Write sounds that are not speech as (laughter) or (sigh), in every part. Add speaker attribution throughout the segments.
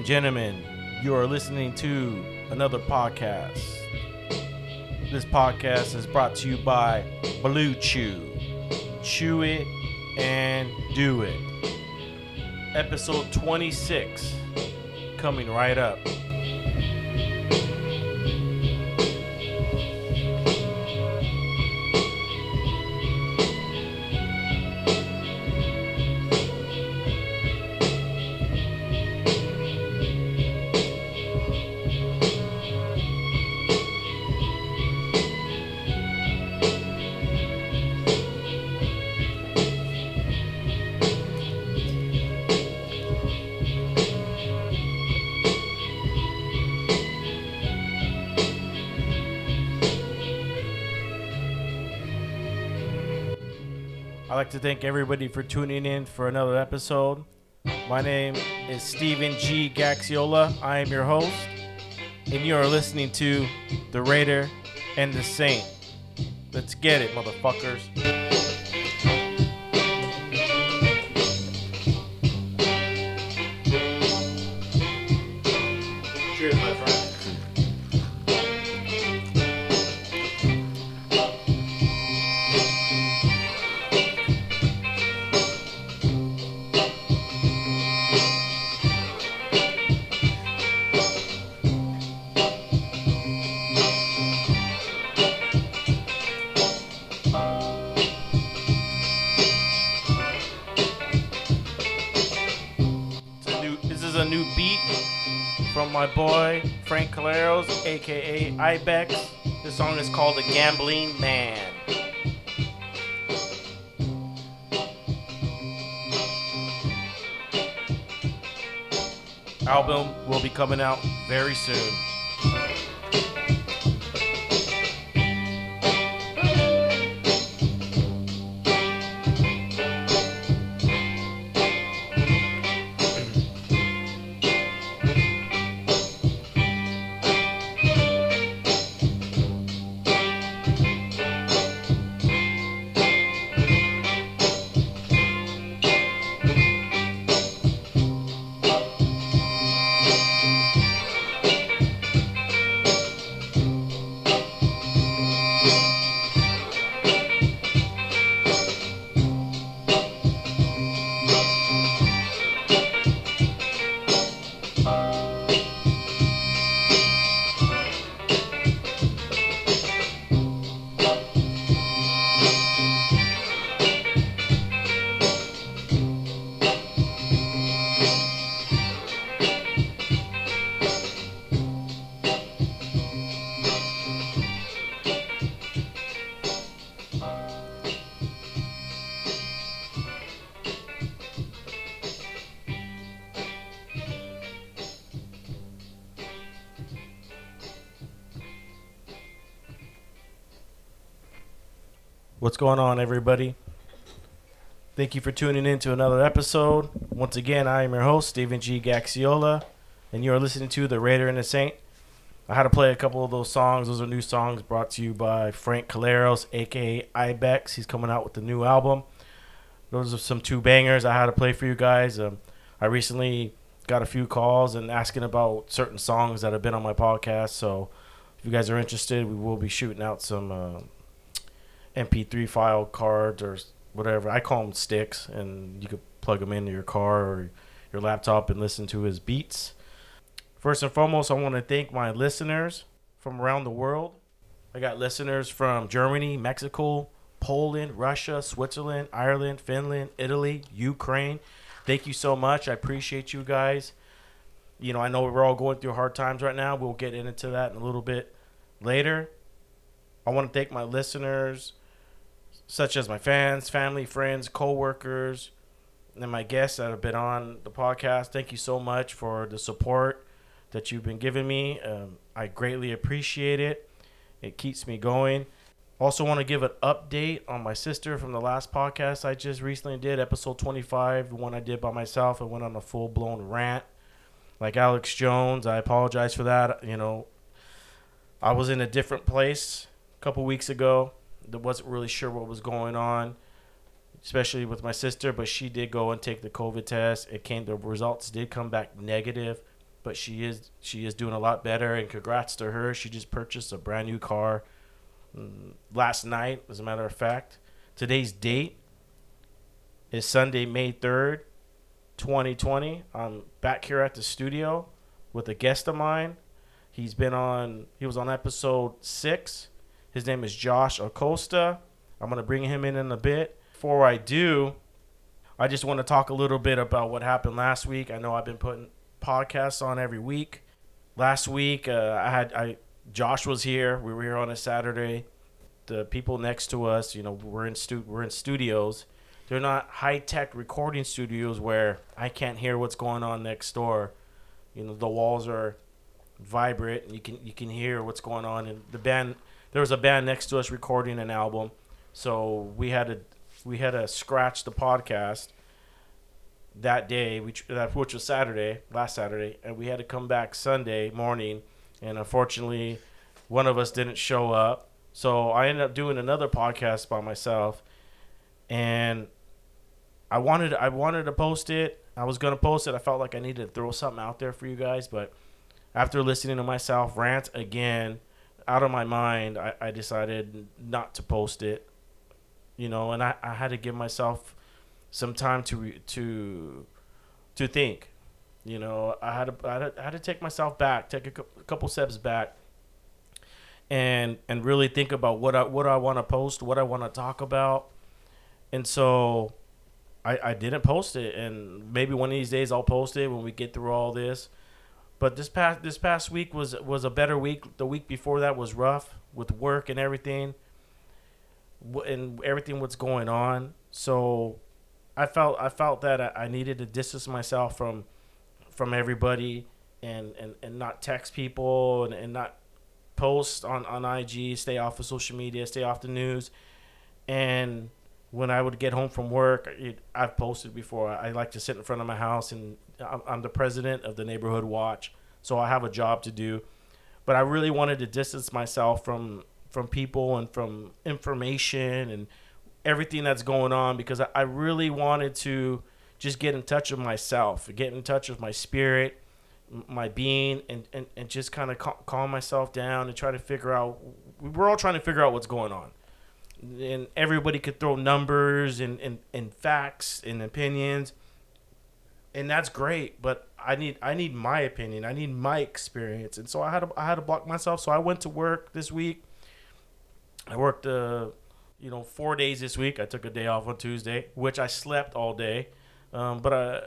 Speaker 1: And gentlemen, you are listening to another podcast. This podcast is brought to you by BlueChew. Chew it and do it. Episode 26 coming right up. Like to thank everybody for tuning in for another episode. My name is Steven G. Gaxiola. I am your host, and you are listening to The Raider and the Saint. Let's get it, motherfuckers. My boy Frank Caleros, aka Ibex. This song is called The Gambling Man. Album will be coming out very soon. Going on, everybody? Thank you for tuning in to another episode. Once again, I am your host, Steven G. Gaxiola, and you are listening to The Raider and the Saint. I had to play a couple of those songs. Those are new songs brought to you by Frank Caleros, aka Ibex. He's coming out with a new album. Those are some two bangers I had to play for you guys. Um, I recently got a few calls and asking about certain songs that have been on my podcast. So if you guys are interested, we will be shooting out some. Uh, MP3 file cards or whatever. I call them sticks, and you could plug them into your car or your laptop and listen to his beats. First and foremost, I want to thank my listeners from around the world. I got listeners from Germany, Mexico, Poland, Russia, Switzerland, Ireland, Finland, Italy, Ukraine. Thank you so much. I appreciate you guys. You know, I know we're all going through hard times right now. We'll get into that in a little bit later. I want to thank my listeners, such as my fans, family, friends, co-workers, and my guests that have been on the podcast. Thank you so much for the support that you've been giving me. Um, I greatly appreciate it. It keeps me going. Also, want to give an update on my sister from the last podcast I just recently did, episode 25, the one I did by myself. I went on a full blown rant, like Alex Jones. I apologize for that. You know, I was in a different place a couple weeks ago. That wasn't really sure what was going on, especially with my sister. But she did go and take the COVID test. It came. The results did come back negative. but she is she is doing a lot better. And congrats to her. She just purchased a brand new car mm, last night, as a matter of fact. Today's date is Sunday, May third, 2020. I'm back here at the studio with a guest of mine. He's been on. He was on episode six. His name is Josh Acosta. I'm gonna bring him in in a bit. Before I do, I just want to talk a little bit about what happened last week. I know I've been putting podcasts on every week. Last week, uh, I had I Josh was here. We were here on a Saturday. The people next to us, you know, we're in stu- we're in studios. They're not high tech recording studios where I can't hear what's going on next door. You know, the walls are vibrant and you can you can hear what's going on. And the band there was a band next to us recording an album, so we had to we had to scratch the podcast that day, which that which was Saturday, last Saturday, and we had to come back Sunday morning, and unfortunately, one of us didn't show up. So I ended up doing another podcast by myself, and I wanted I wanted to post it. I was gonna post it. I felt like I needed to throw something out there for you guys, but after listening to myself rant again, out of my mind, I, I decided not to post it. You know, and I, I had to give myself some time to to to think. You know, I had to I had to, I had to take myself back, take a, cou- a couple steps back, and and really think about what I what I want to post, what I want to talk about, and so I I didn't post it, and maybe one of these days I'll post it when we get through all this. But this past this past week was was a better week. The week before that was rough with work and everything, and everything what's going on. So I felt I felt that I, needed to distance myself from from everybody and, and, and not text people and, and not post on, on IG, stay off of social media, stay off the news. And when I would get home from work, it, I've posted before. I like to sit in front of my house, and I'm, the president of the neighborhood watch, so I have a job to do. But I really wanted to distance myself from from people and from information and everything that's going on because I, really wanted to just get in touch with myself, get in touch with my spirit, my being, and, and, and just kind of cal- calm myself down and try to figure out. We're all trying to figure out what's going on. And everybody could throw numbers and, and, and facts and opinions. And that's great, but I need I need my opinion. I need my experience. And so I had to I had to block myself. So I went to work this week. I worked uh you know, four days this week. I took a day off on Tuesday, which I slept all day. Um, but I,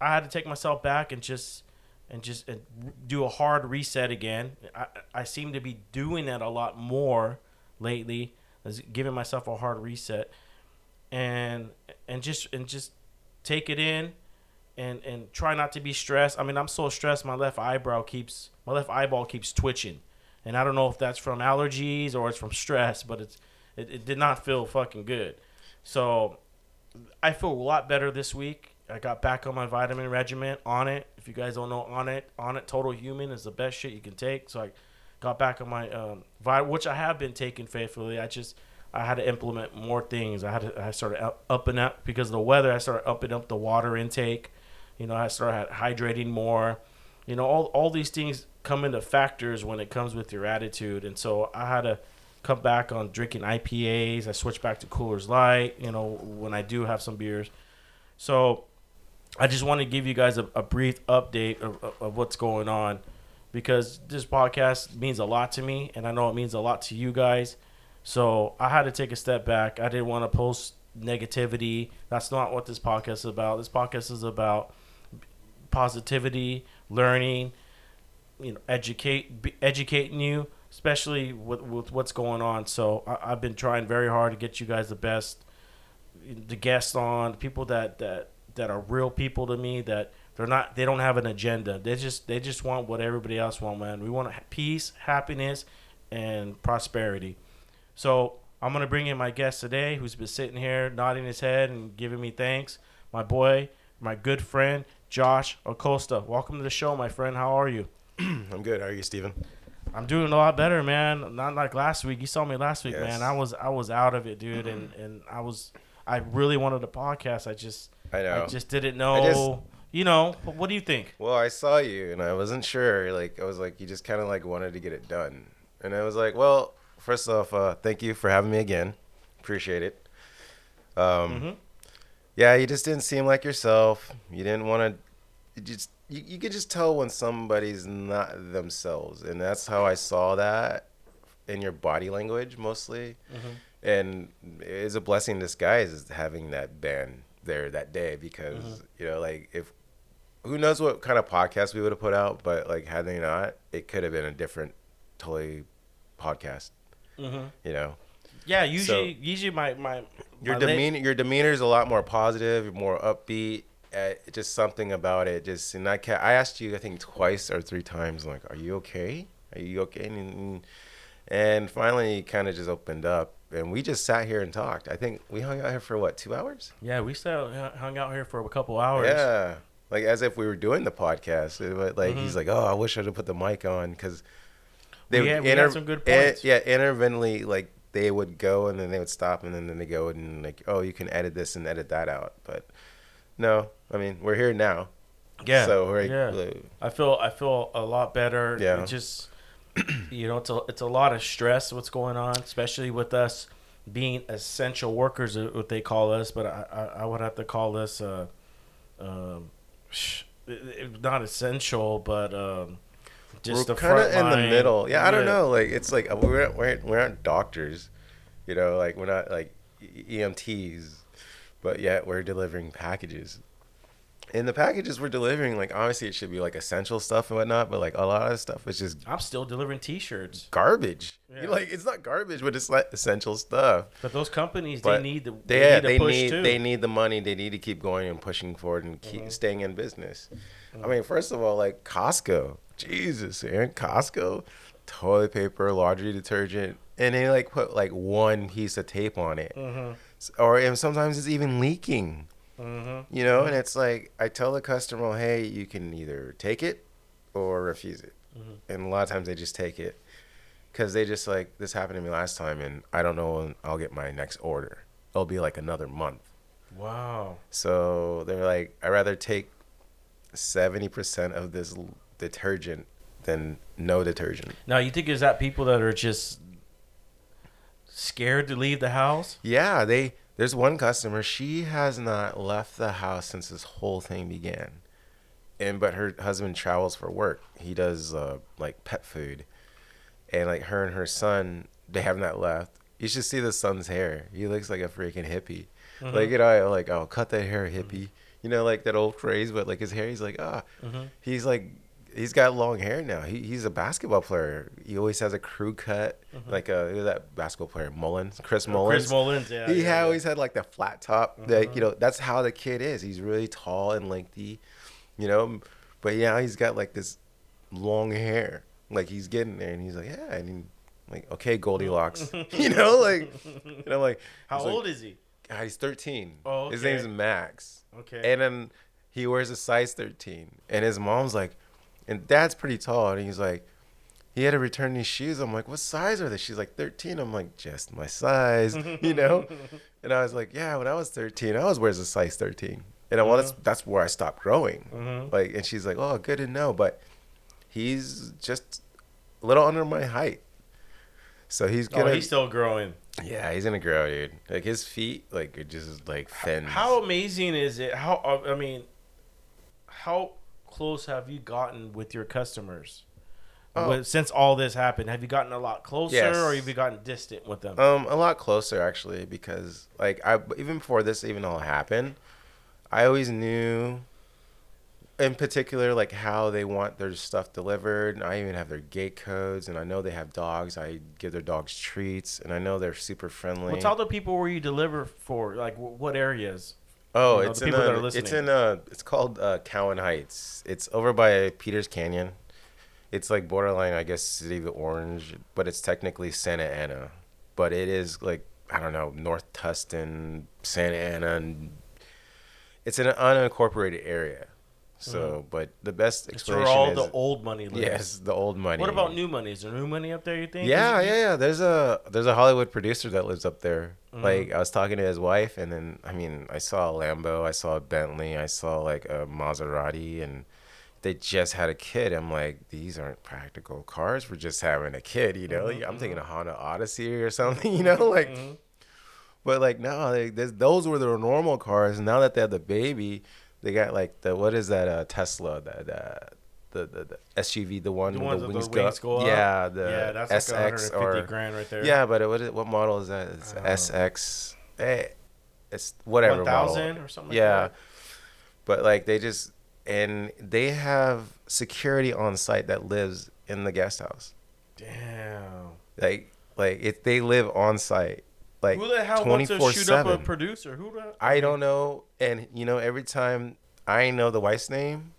Speaker 1: I had to take myself back and just and just and do a hard reset again. I, I seem to be doing that a lot more lately, is giving myself a hard reset, and and just and just take it in, and and try not to be stressed. I mean, I'm so stressed. My left eyebrow keeps my left eyeball keeps twitching, and I don't know if that's from allergies or it's from stress, but it's it, it did not feel fucking good. So I feel a lot better this week. I got back on my vitamin regimen Onnit. If you guys don't know Onnit, on it total human is the best shit you can take. So I got back on my um, vitamin, which I have been taking faithfully. I just I had to implement more things. I had to I started up, upping up because of the weather. I started upping up the water intake. You know, I started hydrating more. You know, all all these things come into factors when it comes with your attitude, and so I had to come back on drinking IPAs. I switched back to Coors Light. You know, when I do have some beers. So I just want to give you guys a, a brief update of, of what's going on because this podcast means a lot to me, and I know it means a lot to you guys. So I had to take a step back. I didn't want to post negativity. That's not what this podcast is about. This podcast is about positivity, learning, you know, educate, educating you, especially with, with what's going on. So I, I've been trying very hard to get you guys the best, the guests on, people that that that are real people to me that they're not they don't have an agenda they just they just want what everybody else want man we want peace happiness and prosperity so i'm gonna bring in my guest today who's been sitting here nodding his head and giving me thanks my boy my good friend josh acosta welcome to the show my friend how are you (clears throat)
Speaker 2: I'm good. How are you, Steven?
Speaker 1: i'm doing a lot better man not like last week you saw me last week
Speaker 2: Yes.
Speaker 1: man i was i was out of it dude and mm-hmm. and i was i really wanted a podcast i just
Speaker 2: I know.
Speaker 1: I just didn't know.
Speaker 2: Just-
Speaker 1: you know, what do you think?
Speaker 2: Well, I saw you and I wasn't sure. Like, I was like, you just kind of like wanted to get it done. And I was like, well, first off, uh, thank you for having me again. Appreciate it. Um,
Speaker 1: Mhm.
Speaker 2: yeah, you just didn't seem like yourself. You didn't want to. Just you, you could just tell when somebody's not themselves, and that's how I saw that in your body language mostly. And it's a blessing in disguise is having that band there that day because you know, like if who knows what kind of podcast we would have put out, but like had they not, it could have been a different, totally podcast.
Speaker 1: Mhm.
Speaker 2: You know.
Speaker 1: Yeah, usually, usually my my
Speaker 2: your
Speaker 1: my leg-
Speaker 2: demeanor your demeanor is a lot more positive more upbeat uh, just something about it just and i ca i asked you i think twice or three times like are you okay are you okay and, and finally you kind of just opened up and we just sat here and talked i think we hung out here for what two hours
Speaker 1: Yeah, we still hung out here for a couple hours.
Speaker 2: yeah like as if we were doing the podcast but like
Speaker 1: Mm-hmm.
Speaker 2: he's like oh i wish i'd have put the mic on because
Speaker 1: We had- we had some good points.
Speaker 2: yeah intermittently like they would go and then they would stop and then, then they go and like oh you can edit this and edit that out but no i mean we're here now
Speaker 1: yeah.
Speaker 2: so we're
Speaker 1: yeah.
Speaker 2: like,
Speaker 1: I feel I feel a lot better.
Speaker 2: Yeah.
Speaker 1: It just (clears throat) you know, it's a it's a lot of stress what's going on, especially with us being essential workers, what they call us. But I I, I would have to call us uh, um, sh- it- it- not essential, but um, just
Speaker 2: we're kind of in the middle yeah i don't
Speaker 1: Yeah.
Speaker 2: know like it's like uh, we're, we're, we aren't doctors you know like we're not like emts but yet we're delivering packages and the packages we're delivering like obviously it should be like essential stuff and whatnot but like a lot of stuff is just
Speaker 1: I'm still delivering T-shirts,
Speaker 2: garbage
Speaker 1: Yeah.
Speaker 2: like it's not garbage but it's like essential stuff
Speaker 1: but those companies
Speaker 2: But
Speaker 1: they need the
Speaker 2: they,
Speaker 1: they, need
Speaker 2: they
Speaker 1: push
Speaker 2: need
Speaker 1: too.
Speaker 2: they need the money. They need to keep going and pushing forward and keep staying in business. I mean, first of all, like Costco, Jesus, man, Costco, toilet paper, laundry detergent, and they like put like one piece of tape on it,
Speaker 1: Mhm.
Speaker 2: Or and sometimes it's even leaking.
Speaker 1: Mhm.
Speaker 2: You know, and it's like I tell the customer, hey, you can either take it or refuse it,
Speaker 1: Mhm.
Speaker 2: and a lot of times they just take it because they just like this happened to me last time, and I don't know when I'll get my next order. It'll be like another month.
Speaker 1: Wow.
Speaker 2: So they're like, I'd rather take seventy percent of this detergent than no detergent.
Speaker 1: Now you think is that people that are just scared to leave the house?
Speaker 2: Yeah, they. There's one customer. She has not left the house since this whole thing began, and but her husband travels for work. He does uh, like pet food, and like her and her son, they have not left. You should see the son's hair. He looks like a freaking hippie.
Speaker 1: Mhm.
Speaker 2: Like you know, like oh, cut that hair, hippie. You know, like that old phrase. But like his hair, he's like ah,
Speaker 1: Mhm.
Speaker 2: he's like he's got long hair now. He, he's a basketball player. He always has a crew cut, mm-hmm. like uh, who's that basketball player Mullins, Chris oh, Mullins.
Speaker 1: Chris Mullins, yeah.
Speaker 2: he
Speaker 1: yeah,
Speaker 2: had,
Speaker 1: yeah.
Speaker 2: always had like the flat top. Like mm-hmm. you know, that's how the kid is. He's really tall and lengthy, you know. But yeah, he's got like this long hair. Like he's getting there, and he's like, yeah, and he, like okay, Goldilocks, (laughs) (laughs) you know, like, and I'm like,
Speaker 1: How
Speaker 2: he's like,
Speaker 1: old is he?
Speaker 2: God, he's 13.
Speaker 1: Oh,
Speaker 2: His name's Max.
Speaker 1: Okay.
Speaker 2: And then he wears a size 13. And his mom's like, and dad's pretty tall. And he's like, he had to return these shoes. I'm like, what size are they? She's like, 13. I'm like, just my size, (laughs) you know? (laughs) and I was like, yeah, when I was 13, I was wears a size 13. And I, well, that's, that's where I stopped growing.
Speaker 1: Mhm.
Speaker 2: Like, and she's like, oh, good to know. But he's just a little under my height. So he's
Speaker 1: Oh,
Speaker 2: gonna,
Speaker 1: he's still growing.
Speaker 2: yeah, he's gonna grow, dude. Like his feet, like are just like fins.
Speaker 1: How amazing is it? How I mean, how close have you gotten with your customers?
Speaker 2: Oh.
Speaker 1: With, since all this happened, have you gotten a lot closer,
Speaker 2: Yes.
Speaker 1: or have you gotten distant with them?
Speaker 2: Um, a lot closer actually, because like I even before this even all happened, I always knew, in particular, like how they want their stuff delivered. And I even have their gate codes, and I know they have dogs. I give their dogs treats, and I know they're super friendly.
Speaker 1: well, tell the people where you deliver for, like what areas.
Speaker 2: Oh,
Speaker 1: you know,
Speaker 2: it's
Speaker 1: the
Speaker 2: in
Speaker 1: that
Speaker 2: a, it's in it's called uh, Cowan Heights. It's over by Peters Canyon. It's like borderline, I guess, City of Orange, but it's technically Santa Ana. But it is like I don't know, North Tustin, Santa Ana, and it's an unincorporated area. So, but the best explanation
Speaker 1: where all
Speaker 2: is
Speaker 1: the old money lives.
Speaker 2: yes, the old money.
Speaker 1: What about new money? Is there new money up there? You think?
Speaker 2: Yeah, yeah, yeah. There's a there's a Hollywood producer that lives up there.
Speaker 1: Mhm.
Speaker 2: Like I was talking to his wife, and then I mean I saw a Lambo, I saw a Bentley, I saw like a Maserati, and they just had a kid. I'm like, these aren't practical cars for just having a kid, you know?
Speaker 1: Mhm,
Speaker 2: I'm thinking a Honda Odyssey or something, (laughs) you know, like.
Speaker 1: Mhm.
Speaker 2: But like no, like, those were the normal cars. Now that they have the baby, they got like the what is that uh, Tesla that uh, the, the the SUV, the one
Speaker 1: The
Speaker 2: with the wings,
Speaker 1: go?
Speaker 2: Yeah, the
Speaker 1: yeah, that's
Speaker 2: SX
Speaker 1: 150
Speaker 2: or
Speaker 1: grand right there.
Speaker 2: yeah, but what is, what model is that? It's SX. Eh, it's whatever model.
Speaker 1: 1000 or something.
Speaker 2: Yeah,
Speaker 1: Like
Speaker 2: but like they just and they have security on site that lives in the guest house.
Speaker 1: Damn.
Speaker 2: Like like if they live on site, like
Speaker 1: Who the hell wants to shoot up a producer? Who the?
Speaker 2: I don't know, and you know every time I know the wife's name,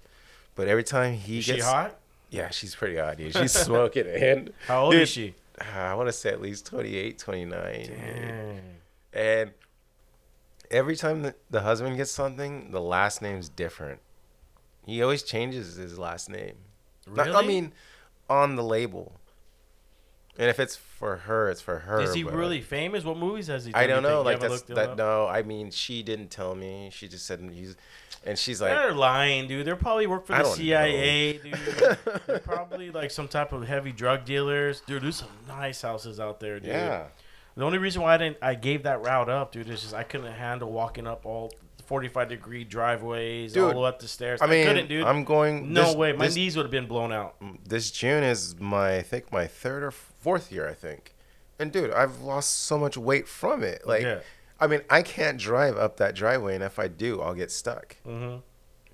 Speaker 2: but every time he
Speaker 1: Is
Speaker 2: gets
Speaker 1: she hot?
Speaker 2: yeah, she's pretty hot, dude. She's (laughs) smoking, and
Speaker 1: How old
Speaker 2: Dude,
Speaker 1: is she?
Speaker 2: Uh, I want to say at least 28, 29.
Speaker 1: Dang.
Speaker 2: And every time the, the husband gets something, the last name's different. He always changes his last name. Not-
Speaker 1: Really?
Speaker 2: I mean, on the label. And if it's for her, it's for her.
Speaker 1: is he
Speaker 2: but
Speaker 1: really famous? What movies has he? Done,
Speaker 2: I don't know.
Speaker 1: think? You
Speaker 2: Like
Speaker 1: haven't
Speaker 2: that's
Speaker 1: looked him
Speaker 2: that.
Speaker 1: up?
Speaker 2: No, I mean, she didn't tell me. She just said he's, and she's like,
Speaker 1: They're lying, dude. They're probably work for
Speaker 2: I
Speaker 1: the
Speaker 2: don't
Speaker 1: CIA, dude. They're (laughs) probably like some type of heavy drug dealers, dude. There's some nice houses out there, dude.
Speaker 2: yeah.
Speaker 1: The only reason why I didn't, I gave that route up, dude, is just I couldn't handle walking up all 45 degree driveways, all the way up the stairs.
Speaker 2: I mean,
Speaker 1: couldn't, dude.
Speaker 2: I'm going.
Speaker 1: no
Speaker 2: this-
Speaker 1: way, my
Speaker 2: this,
Speaker 1: knees would have been blown out.
Speaker 2: this June is my I think my third or fourth year I think, and dude, I've lost so much weight from it. Like,
Speaker 1: yeah.
Speaker 2: I mean, I can't drive up that driveway, and if I do, I'll get stuck.
Speaker 1: Mm-hmm.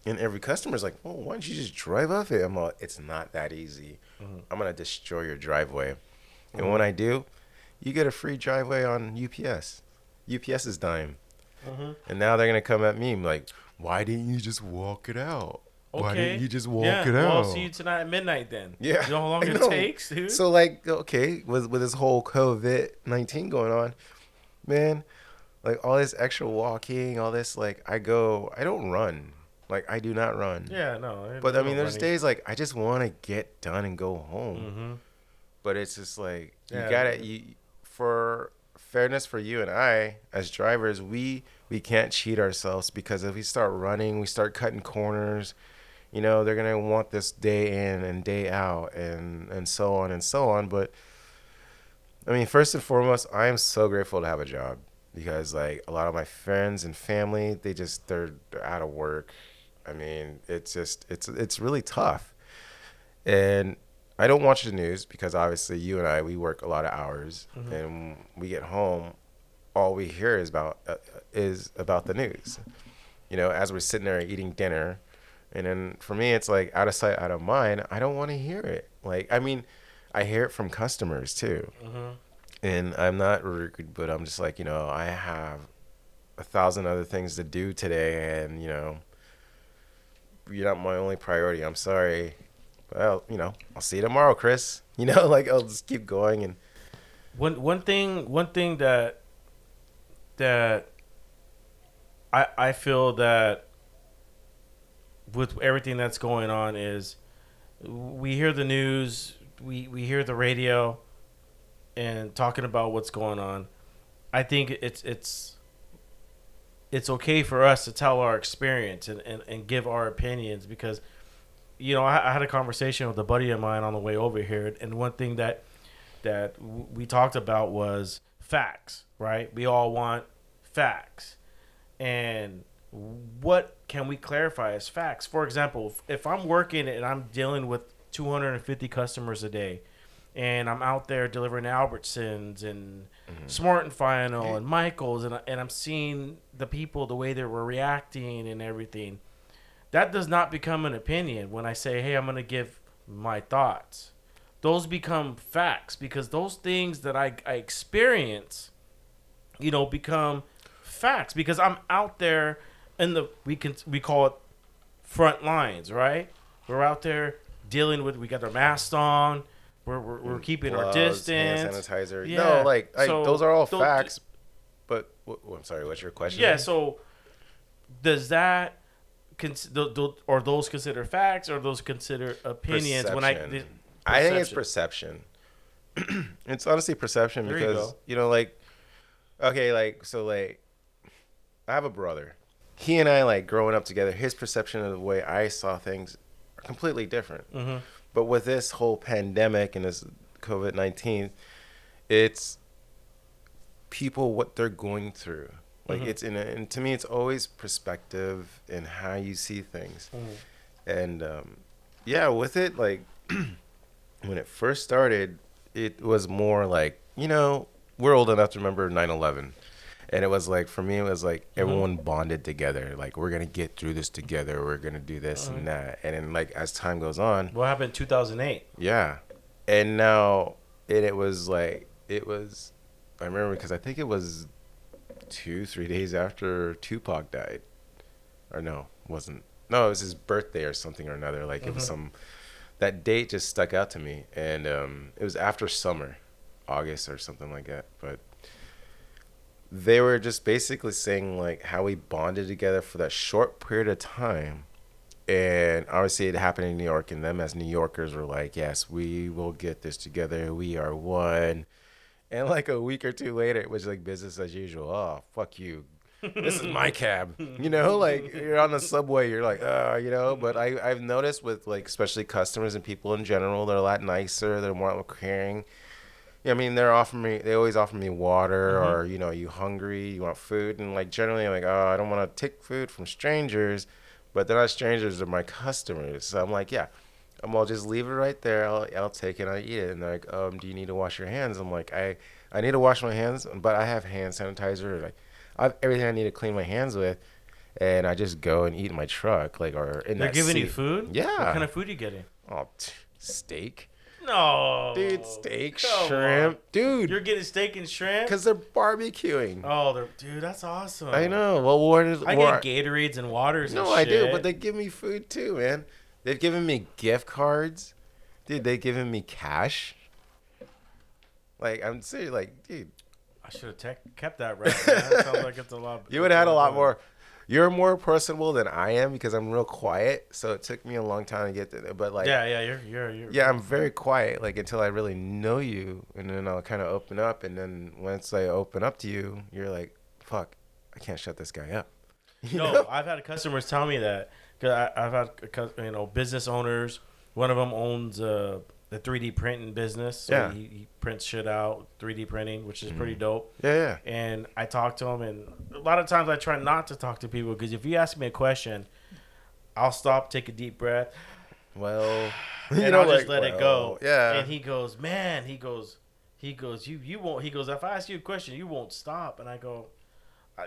Speaker 2: And every customer's like, "Well, why don't you just drive up it?" I'm like, "It's not that easy.
Speaker 1: Mhm.
Speaker 2: I'm gonna destroy your driveway." And
Speaker 1: Mhm.
Speaker 2: when I do, you get a free driveway on UPS. UPS is dime,
Speaker 1: Mm-hmm.
Speaker 2: and now they're gonna come at me like, "Why didn't you just walk it out? Why
Speaker 1: Okay.
Speaker 2: didn't you just walk
Speaker 1: yeah.
Speaker 2: it
Speaker 1: Well,
Speaker 2: out?"
Speaker 1: I'll see you tonight at midnight then.
Speaker 2: Yeah,
Speaker 1: You know how long (laughs) it takes, dude?
Speaker 2: So like, okay, with with this whole COVID nineteen going on, man, like all this extra walking, all this like, I go, I don't run, like I do not run.
Speaker 1: yeah, no.
Speaker 2: But I mean, there's days like I just want to get done and go home.
Speaker 1: Mm-hmm.
Speaker 2: But it's just like you
Speaker 1: Yeah.
Speaker 2: gotta you for fairness for you and I as drivers, we we can't cheat ourselves because if we start running, we start cutting corners. You know, they're gonna want this day in and day out, and and so on and so on. But I mean, first and foremost, I am so grateful to have a job because like a lot of my friends and family, they just they're, they're out of work. I mean, it's just it's it's really tough, and I don't watch the news because obviously you and I we work a lot of hours,
Speaker 1: Mhm.
Speaker 2: and we get home, all we hear is about uh, is about the news. You know, as we're sitting there eating dinner, and then for me, it's like out of sight, out of mind. I don't want to hear it. Like, I mean, I hear it from customers too,
Speaker 1: Mm-hmm.
Speaker 2: and I'm not rude, but I'm just like, you know, I have a thousand other things to do today, and you know, you're not my only priority. I'm sorry. Well, you know, I'll see you tomorrow, Chris. (laughs) You know, like I'll just keep going and
Speaker 1: One one thing one thing that that I I feel that with everything that's going on is we hear the news, we we hear the radio and talking about what's going on. I think it's it's it's okay for us to tell our experience and, and, and give our opinions because you know I, I had a conversation with a buddy of mine on the way over here and one thing that that w- we talked about was facts, right? We all want facts. And what can we clarify as facts? For example, if, if I'm working and I'm dealing with 250 customers a day and I'm out there delivering Albertsons and mm-hmm. Smart and Final and Michaels and, and I'm seeing the people, the way they were reacting and everything, that does not become an opinion when I say, hey, I'm going to give my thoughts those become facts because those things that I, I experience, you know, become facts because I'm out there in the we can we call it front lines, right? We're out there dealing with we got our masks on, we're we're, we're keeping our
Speaker 2: gloves, hand
Speaker 1: distance.
Speaker 2: sanitizer.
Speaker 1: Yeah.
Speaker 2: No, like I,
Speaker 1: So,
Speaker 2: those are all
Speaker 1: those-
Speaker 2: facts. But I'm sorry. What's your question?
Speaker 1: Yeah, so does that cons- or those consider facts or those consider opinions? When I,
Speaker 2: Perception. I think it's
Speaker 1: perception.
Speaker 2: perception. (clears throat) it's honestly perception
Speaker 1: There
Speaker 2: because
Speaker 1: go.
Speaker 2: you, know, like, okay, like so, like, I have a brother. He and I, like, growing up together, his perception of the way I saw things are completely different.
Speaker 1: Mhm.
Speaker 2: But with this whole pandemic and this COVID nineteen, it's people what they're going through. Like
Speaker 1: Mhm.
Speaker 2: it's in, a, and to me, it's always perspective and how you see things.
Speaker 1: Mhm.
Speaker 2: And um, yeah, with it, like (clears throat) when it first started, it was more like you know we're old enough to remember 9/11. And it was like for me, it was like everyone bonded together. Like we're gonna get through this together. We're gonna do this and that. And then like as time goes on,
Speaker 1: What happened in 2008?
Speaker 2: yeah. And now, and it was like, it was, I remember because I think it was two, three days after Tupac died. Or no, wasn't. No, it was his birthday or something or another. Like it was
Speaker 1: Mhm.
Speaker 2: some, that date just stuck out to me. And um, it was after summer, August or something like that. But they were just basically saying like how we bonded together for that short period of time and obviously it happened in New York, and them as New Yorkers were like, "Yes, we will get this together. We are one." And like a week or two later, it was like business as usual. Oh, fuck you. This is my cab. You know, like you're on the subway, you're like, uh, you know. But I I've noticed with like especially customers and people in general, they're a lot nicer. They're more caring. Yeah, I mean, they're offering me. They always offer me water,
Speaker 1: Mhm.
Speaker 2: or you know, you hungry, you want food, and like generally, I'm like, oh, I don't want to take food from strangers, but they're not strangers; they're my customers. So I'm like, yeah, I'm. I'll just leave it right there. I'll, I'll take it. And I eat it. And they're like, um, do you need to wash your hands? I'm like, I, I need to wash my hands, but I have hand sanitizer. Like, I have everything I need to clean my hands with, and I just go and eat in my truck, like or in
Speaker 1: They're giving you food?
Speaker 2: Yeah.
Speaker 1: What kind of food are you getting?
Speaker 2: Oh, t- steak,
Speaker 1: No.
Speaker 2: dude, steak,
Speaker 1: Come
Speaker 2: shrimp,
Speaker 1: on.
Speaker 2: dude.
Speaker 1: You're getting steak and shrimp?
Speaker 2: Because they're barbecuing.
Speaker 1: Oh, they're, dude, that's awesome.
Speaker 2: I know. Well, what is
Speaker 1: I get Gatorades and waters.
Speaker 2: No,
Speaker 1: and
Speaker 2: I do, but they give me food too, man. They've given me gift cards, dude. they've given me cash. Like I'm serious, like dude,
Speaker 1: I should have tech kept that right. Sounds like it's a lot. (laughs)
Speaker 2: you would have had a lot more. You're more personable than I am because I'm real quiet. So it took me a long time to get to. But like,
Speaker 1: yeah, yeah, you're, you're, you're.
Speaker 2: yeah, I'm very quiet, like until I really know you, and then I'll kind of open up, and then once I open up to you, you're like, "Fuck, I can't shut this guy up." (laughs) You
Speaker 1: No,
Speaker 2: know?
Speaker 1: I've had customers tell me that. Cause I, I've had you know business owners. One of them owns uh, the 3D printing business. So
Speaker 2: Yeah.
Speaker 1: he, he prints shit out, 3D printing, which is pretty
Speaker 2: Mhm.
Speaker 1: dope.
Speaker 2: Yeah, yeah.
Speaker 1: And I talk to him, and a lot of times I try not to talk to people because if you ask me a question, I'll stop, take a deep breath,
Speaker 2: Well, (sighs)
Speaker 1: and I'll just let it go.
Speaker 2: Yeah.
Speaker 1: And he goes, man, he goes, he goes, you you won't. He goes, if I ask you a question, you won't stop. And I go, "I-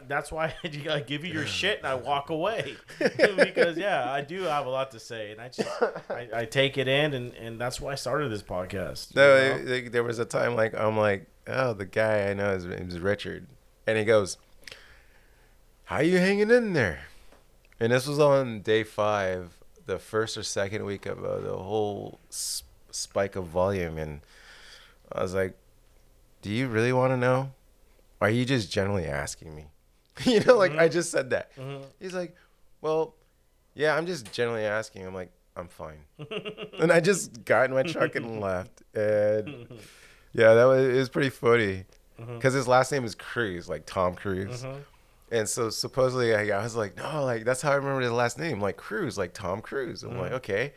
Speaker 1: that's why (laughs) I give you your shit and I walk away (laughs) because yeah, I do have a lot to say, and I just I, I take it in, and and that's why I started this podcast.
Speaker 2: No,
Speaker 1: you
Speaker 2: it- like, there was a time like I'm like, oh, the guy I know his name's Richard, and he goes, "How you hanging in there?" And this was on day five, the first or second week of uh, the whole s- spike of volume, and I was like, "Do you really want to know? Or are you just generally asking me?" (laughs) you know, like I just said that.
Speaker 1: Mhm.
Speaker 2: He's like, "Well, yeah, I'm just generally asking." I'm like, "I'm fine," (laughs) and I just got in my truck and (laughs) left. And yeah, that was it was pretty funny because his last name is Cruise, like Tom Cruise.
Speaker 1: Mhm.
Speaker 2: And so supposedly I, I was like, no, like that's how I remember his last name, like Cruise, like Tom Cruise. I'm like,
Speaker 1: Mhm.
Speaker 2: okay.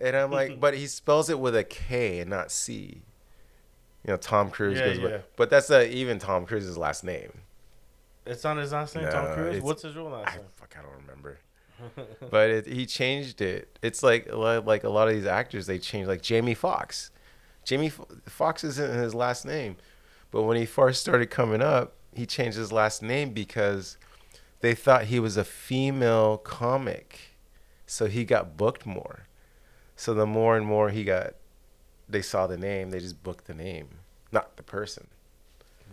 Speaker 2: And I'm like, but he spells it with a K and not C. You know, Tom Cruise
Speaker 1: Yeah,
Speaker 2: goes,
Speaker 1: yeah.
Speaker 2: But, but that's uh, even Tom Cruise's last name.
Speaker 1: It's not his last name,
Speaker 2: No,
Speaker 1: Tom Cruise. What's his real last
Speaker 2: I,
Speaker 1: name?
Speaker 2: fuck, I don't remember. (laughs) but it, he changed it. It's like like a lot of these actors they change. Like Jamie Foxx. Jamie Foxx isn't his last name, but when he first started coming up, he changed his last name because they thought he was a female comic, so he got booked more. So the more and more he got, they saw the name, they just booked the name, not the person.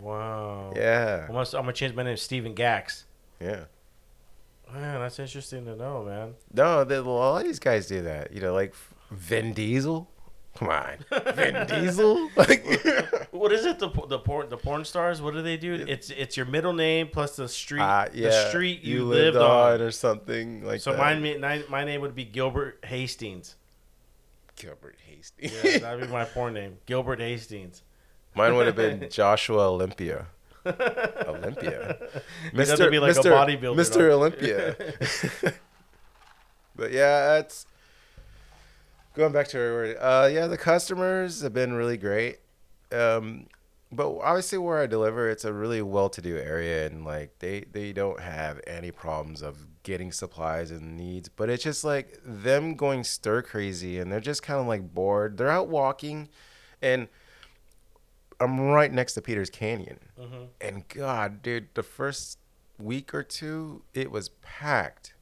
Speaker 1: Wow.
Speaker 2: Yeah,
Speaker 1: I'm gonna, I'm gonna change my name to Steven Gax.
Speaker 2: yeah.
Speaker 1: Man, that's interesting to know, man.
Speaker 2: No, the, a lot of these guys do that. You know, like Vin Diesel. Come on, (laughs) Vin Diesel. Like, (laughs)
Speaker 1: What is it? The the porn the porn stars? What do they do? It's it's your middle name plus the street
Speaker 2: Uh, yeah,
Speaker 1: the street you, lived, on.
Speaker 2: or something like
Speaker 1: So
Speaker 2: that.
Speaker 1: mine, mine my name would be Gilbert Hastings.
Speaker 2: Gilbert Hastings.
Speaker 1: Yeah, that'd be (laughs) my porn name, Gilbert Hastings.
Speaker 2: Mine would have been (laughs) Joshua Olympia. Olympia. (laughs)
Speaker 1: Be like bodybuilder,
Speaker 2: Mr. Olympia. (laughs) but yeah, it's going back to where uh yeah, the customers have been really great. Um but obviously where I deliver it's a really well-to-do area and like they they don't have any problems of getting supplies and needs, but it's just like them going stir crazy and they're just kind of like bored. They're out walking and I'm right next to Peters Canyon.
Speaker 1: Mhm.
Speaker 2: And God, dude, the first week or two, it was packed.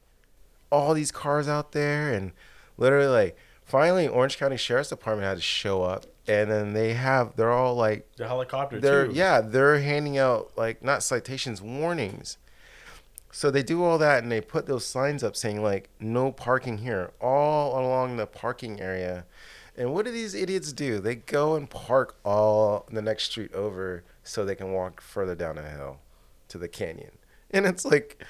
Speaker 2: All these cars out there, and literally, like, finally, Orange County Sheriff's Department had to show up, and then they have, they're all like,
Speaker 1: The helicopter
Speaker 2: they're,
Speaker 1: too.
Speaker 2: yeah, they're handing out, like, not citations, warnings. So they do all that, and they put those signs up saying, like, no parking here, all along the parking area. And what do these idiots do? They go and park all the next street over so they can walk further down the hill to the canyon. And it's like,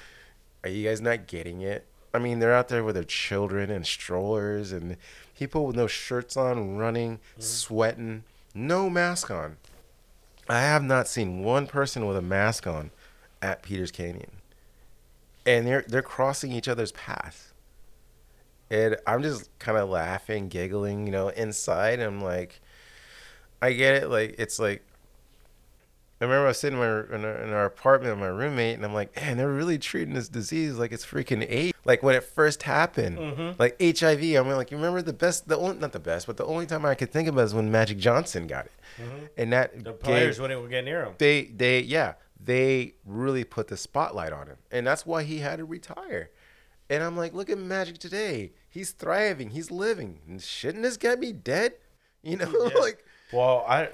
Speaker 2: are you guys not getting it? I mean, they're out there with their children and strollers and people with no shirts on, running, mm-hmm. sweating, no mask on. I have not seen one person with a mask on at Peters Canyon. And they're they're crossing each other's path. And I'm just kind of laughing, giggling, you know, inside. I'm like, I get it. Like, it's like, I remember I was sitting in, my, in, our, in our apartment with my roommate, and I'm like, man, they're really treating this disease like it's freaking AIDS. Like when it first happened,
Speaker 1: Mhm.
Speaker 2: like HIV. I'm like, you remember the best, the only, not the best, but the only time I could think of it is when Magic Johnson got it,
Speaker 1: Mhm.
Speaker 2: and that
Speaker 1: The
Speaker 2: gave-
Speaker 1: players wouldn't even get near him.
Speaker 2: they they yeah they really put the spotlight on him and that's why he had to retire and i'm like look at magic today he's thriving he's living and shouldn't this guy be dead (laughs) you know
Speaker 1: Yeah.
Speaker 2: like
Speaker 1: Well, I,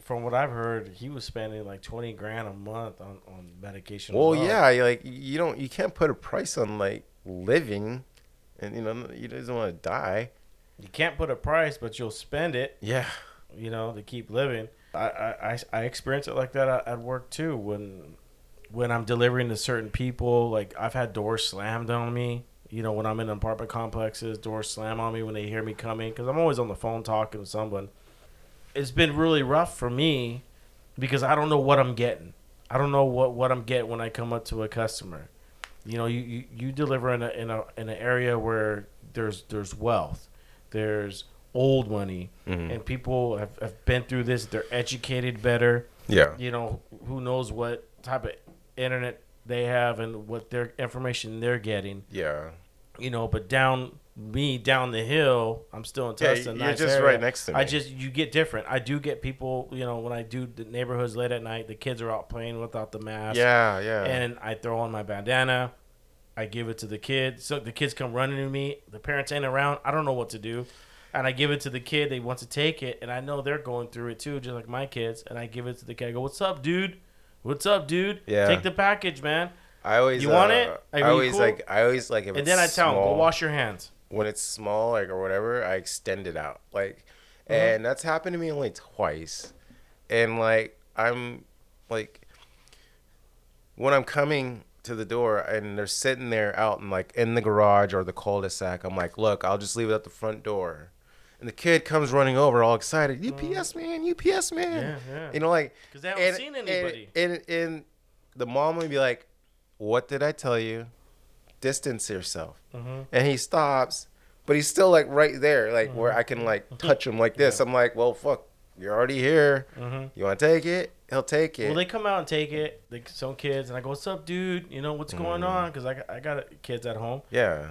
Speaker 1: from what I've heard, he was spending like twenty grand a month on, on medication.
Speaker 2: well
Speaker 1: alone.
Speaker 2: yeah like you don't you can't put a price on like living and you know you doesn't want to die
Speaker 1: you can't put a price, but you'll spend it.
Speaker 2: yeah
Speaker 1: you know, to keep living. I I, I, I experience it like that at, at work too. When when I'm delivering to certain people, like I've had doors slammed on me. You know, when I'm in apartment complexes, doors slam on me when they hear me coming because I'm always on the phone talking to someone. It's been really rough for me because I don't know what I'm getting. I don't know what, what I'm getting when I come up to a customer. You know, you, you, you deliver in a in a in an area where there's there's wealth, there's old money,
Speaker 2: Mhm.
Speaker 1: and people have, have been through this. They're educated better.
Speaker 2: yeah
Speaker 1: You know, who knows what type of internet they have and what their information they're getting.
Speaker 2: yeah
Speaker 1: You know, but down me down the hill, I'm still in
Speaker 2: Yeah, you're
Speaker 1: nice
Speaker 2: just
Speaker 1: area.
Speaker 2: right next to me.
Speaker 1: I just you get different. I do get people. You know, when I do the neighborhoods late at night, the kids are out playing without the mask
Speaker 2: yeah yeah
Speaker 1: and I throw on my bandana. I give it to the kid. So the kids come running to me. The parents ain't around. I don't know what to do. And I give it to the kid. They want to take it. And I know they're going through it too, just like my kids. And I give it to the kid. I go, What's up, dude? What's up, dude?
Speaker 2: Yeah.
Speaker 1: Take the package, man.
Speaker 2: i always
Speaker 1: You want
Speaker 2: uh,
Speaker 1: it? Are
Speaker 2: i always
Speaker 1: cool?
Speaker 2: like i always like if
Speaker 1: And then I tell them, Go wash your hands.
Speaker 2: when it's small like or whatever i extend it out like
Speaker 1: Uh-huh.
Speaker 2: and that's happened to me only twice and like i'm like when i'm coming to the door and they're sitting there out in like in the garage or the cul-de-sac i'm like look i'll just leave it at the front door and the kid comes running over all excited ups man ups man.
Speaker 1: Yeah, yeah.
Speaker 2: you know like
Speaker 1: because they haven't seen anybody.
Speaker 2: and, and, and the mom would be like what did i tell you distance yourself
Speaker 1: Mhm.
Speaker 2: and he stops, but he's still like right there, like where I can like touch him like this. I'm like, well, fuck, you're already here.
Speaker 1: Mhm.
Speaker 2: You want to take it? He'll take it.
Speaker 1: Well, they come out and take it. They, some kids. And I go, What's up, dude? You know, what's going
Speaker 2: Mm-hmm.
Speaker 1: on? Because I, I got kids at home.
Speaker 2: yeah.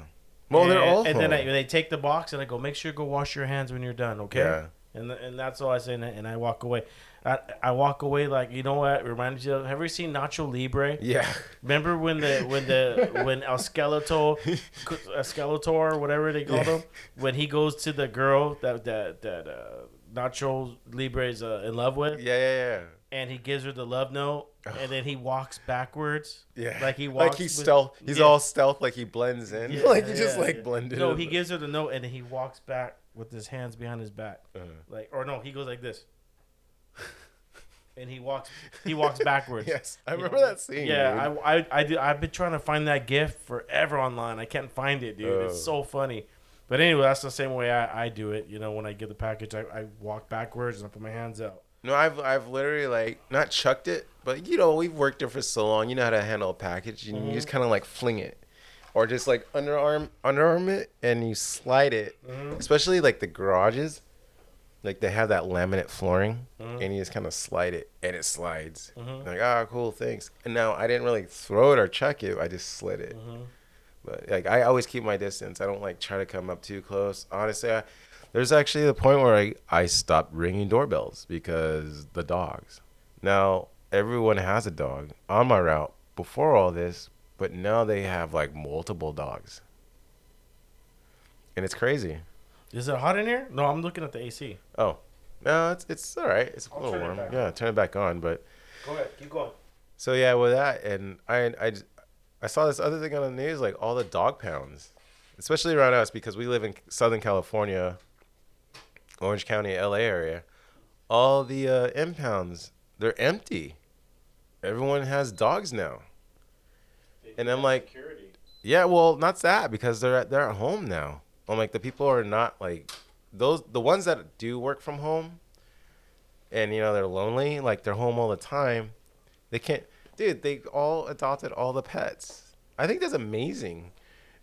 Speaker 2: Well, they're
Speaker 1: and,
Speaker 2: all.
Speaker 1: And then I, they take the box and I go, make sure you go wash your hands when you're done, okay?
Speaker 2: Yeah.
Speaker 1: And and that's all I say, and, I- and I walk away. I, I walk away like you know what? Reminds you of. Have you ever seen Nacho Libre?
Speaker 2: Yeah.
Speaker 1: Remember when the when the (laughs) when El Skeletor, (laughs) El Skeletor, whatever they call
Speaker 2: Yeah.
Speaker 1: him, when he goes to the girl that that that uh, Nacho Libre is uh, in love with,
Speaker 2: Yeah, Yeah, yeah,
Speaker 1: and he gives her the love note, and then he walks backwards.
Speaker 2: yeah.
Speaker 1: Like he walks.
Speaker 2: Like he's
Speaker 1: with-
Speaker 2: stealth. He's
Speaker 1: Yeah.
Speaker 2: all stealth. Like he blends in.
Speaker 1: Yeah, (laughs)
Speaker 2: like he just
Speaker 1: yeah,
Speaker 2: like blended.
Speaker 1: No,
Speaker 2: in.
Speaker 1: he gives her the note, and then he walks back with his hands behind his back,
Speaker 2: Uh,
Speaker 1: like or no, he goes like this. and he walks he walks backwards. (laughs)
Speaker 2: Yes, I
Speaker 1: You
Speaker 2: remember
Speaker 1: know?
Speaker 2: that scene.
Speaker 1: Yeah,
Speaker 2: dude.
Speaker 1: I, I, I do, I've been trying to find that GIF forever online. I can't find it, dude. It's
Speaker 2: Oh.
Speaker 1: so funny. But anyway, that's the same way I, I do it. You know, when I get the package, I, I walk backwards and I put my hands out.
Speaker 2: No, I've I've literally like not chucked it, but you know we've worked there for so long. You know how to handle a package, and you just mm-hmm. kind of like fling it, or just like underarm underarm it, and you slide it. Mm-hmm. Especially like the garages, like they have that laminate flooring, mm-hmm. and you just kind of slide it, and it slides. Like ah, cool, thanks. And now I didn't really throw it or chuck it. I just slid it. But like I always keep my distance. I don't like try to come up too close. Honestly, I, there's actually the point where I, I stopped ringing doorbells because the dogs. Now everyone has a dog on my route before all this, but now they have like multiple dogs. And it's crazy.
Speaker 1: Is it hot in here? No, I'm looking at the AC.
Speaker 2: Oh. No, it's it's all right. It's a
Speaker 1: I'll
Speaker 2: little warm. Yeah, turn it back on, but
Speaker 1: Go ahead, keep going.
Speaker 2: So yeah, with that, and I I I saw this other thing on the news, like all the dog pounds, especially around us because we live in Southern California, Orange County, LA area. All the uh, impounds, they're empty. Everyone has dogs now. And I'm like- Yeah, well, not that because they're at, they're at home now. I'm like the people are not like those the ones that do work from home, and you know they're lonely, like they're home all the time. They can't, dude. They all adopted all the pets. I think that's amazing.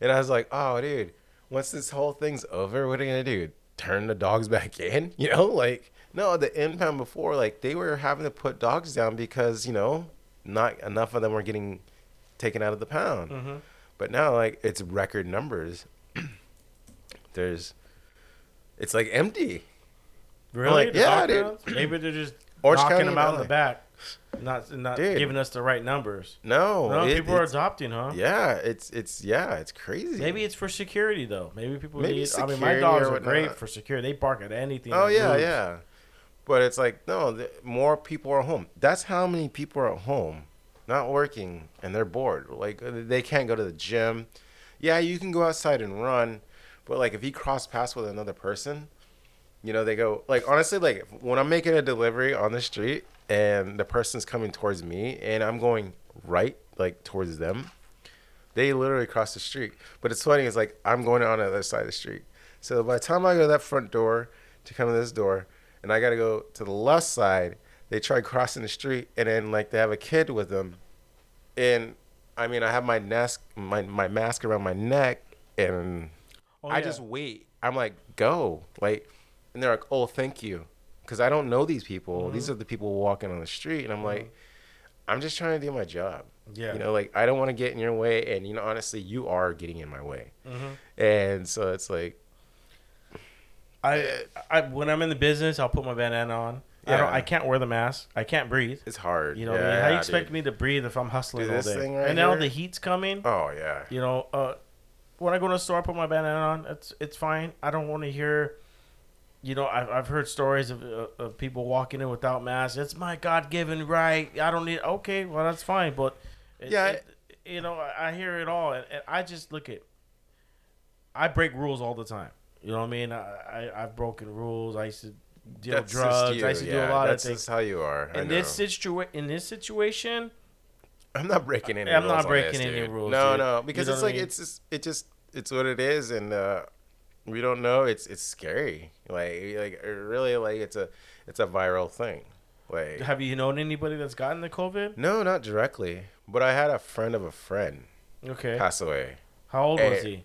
Speaker 2: And I was like, oh, dude, once this whole thing's over, what are you gonna do? Turn the dogs (laughs) back in? You know, like no, the impound before, like they were having to put dogs down because you know not enough of them were getting taken out of the pound.
Speaker 1: Mm-hmm.
Speaker 2: But now, like it's record numbers. (clears throat) There's, it's like empty.
Speaker 1: Really?
Speaker 2: like, yeah, dude.
Speaker 1: Maybe they're just
Speaker 2: Orange
Speaker 1: knocking
Speaker 2: County
Speaker 1: them out in the back, not not
Speaker 2: Dude.
Speaker 1: giving us the right numbers.
Speaker 2: No,
Speaker 1: no,
Speaker 2: it-
Speaker 1: people are adopting, huh?
Speaker 2: Yeah, it's it's yeah, it's crazy.
Speaker 1: Maybe it's for security though. Maybe people
Speaker 2: Maybe
Speaker 1: need. I mean, my dogs are great for security. They bark at anything.
Speaker 2: Oh yeah,
Speaker 1: moves.
Speaker 2: yeah. But it's like no, the, more people are home. That's how many people are at home, not working, and they're bored. Like uh, they can't go to the gym. Yeah, you can go outside and run, but like if you cross paths with another person, you know they go like honestly like when I'm making a delivery on the street and the person's coming towards me and I'm going right like towards them, they literally cross the street. But it's funny, it's like I'm going on the other side of the street. So by the time I go to that front door to come to this door, and I gotta go to the left side, they try crossing the street, and then like they have a kid with them, and I mean I have my mask, my my mask around my neck, and
Speaker 1: Oh,
Speaker 2: I
Speaker 1: yeah.
Speaker 2: just wait. I'm like go, like, and they're like, oh thank you, because I don't know these people.
Speaker 1: Mm-hmm.
Speaker 2: These are the people walking on the street, and I'm like, I'm just trying to do my job.
Speaker 1: Yeah.
Speaker 2: You know, like I don't want to get in your way, and you know, honestly, you are getting in my way,
Speaker 1: Mm-hmm.
Speaker 2: and so it's like,
Speaker 1: I, I when I'm in the business, I'll put my bandana on. Yeah. I don't. I can't wear the mask. I can't breathe.
Speaker 2: it's hard.
Speaker 1: You know, what I mean? how you expect me to breathe if I'm hustling
Speaker 2: Dude,
Speaker 1: all day?
Speaker 2: right
Speaker 1: and now
Speaker 2: here-
Speaker 1: the heat's coming.
Speaker 2: Oh yeah.
Speaker 1: You know, uh, when I go to the store, I put my bandana on. It's it's fine. I don't want to hear. You know, I've, I've heard stories of, uh, of people walking in without masks. It's my God given right. I don't need. Okay, well that's fine, but it-
Speaker 2: Yeah,
Speaker 1: it- you know, I, hear it all, and, and I just look at. I break rules all the time. You know what I mean? I, I I've broken rules. I used to deal
Speaker 2: That's
Speaker 1: drugs. I used to do
Speaker 2: yeah,
Speaker 1: a lot of
Speaker 2: that's
Speaker 1: things.
Speaker 2: just how you are. I
Speaker 1: In
Speaker 2: know.
Speaker 1: this situa- in this situation,
Speaker 2: I'm not breaking any.
Speaker 1: I'm
Speaker 2: rules
Speaker 1: not breaking
Speaker 2: this,
Speaker 1: any rules,
Speaker 2: No,
Speaker 1: dude.
Speaker 2: no,
Speaker 1: You
Speaker 2: because
Speaker 1: know
Speaker 2: it's
Speaker 1: what I
Speaker 2: like
Speaker 1: mean?
Speaker 2: it's just it just it's what it is, and uh, we don't know. It's it's scary. Like like really like it's a it's a viral thing. Like
Speaker 1: have you known anybody that's gotten the COVID?
Speaker 2: no, not directly, but I had a friend of a friend
Speaker 1: Okay.
Speaker 2: pass away.
Speaker 1: How old was
Speaker 2: Eh,
Speaker 1: he?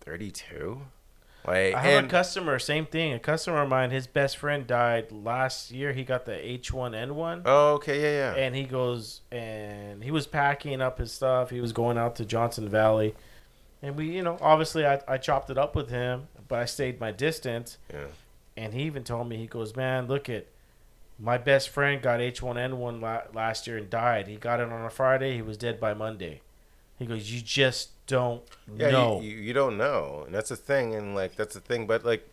Speaker 2: Thirty two. Like
Speaker 1: I have
Speaker 2: and
Speaker 1: a customer, same thing. A customer of mine, his best friend died last year. He got the H1N1.
Speaker 2: oh okay yeah yeah
Speaker 1: And he goes, and he was packing up his stuff. He was going out to Johnson Valley. And we, you know, obviously I, I chopped it up with him, but I stayed my distance.
Speaker 2: yeah.
Speaker 1: And he even told me, he goes, man, look at my best friend got H1N1 la- last year and died. He got it on a Friday. He was dead by Monday. He goes, you just don't
Speaker 2: Yeah,
Speaker 1: know.
Speaker 2: you, you, you don't know, and that's the thing, and like that's the thing. But like,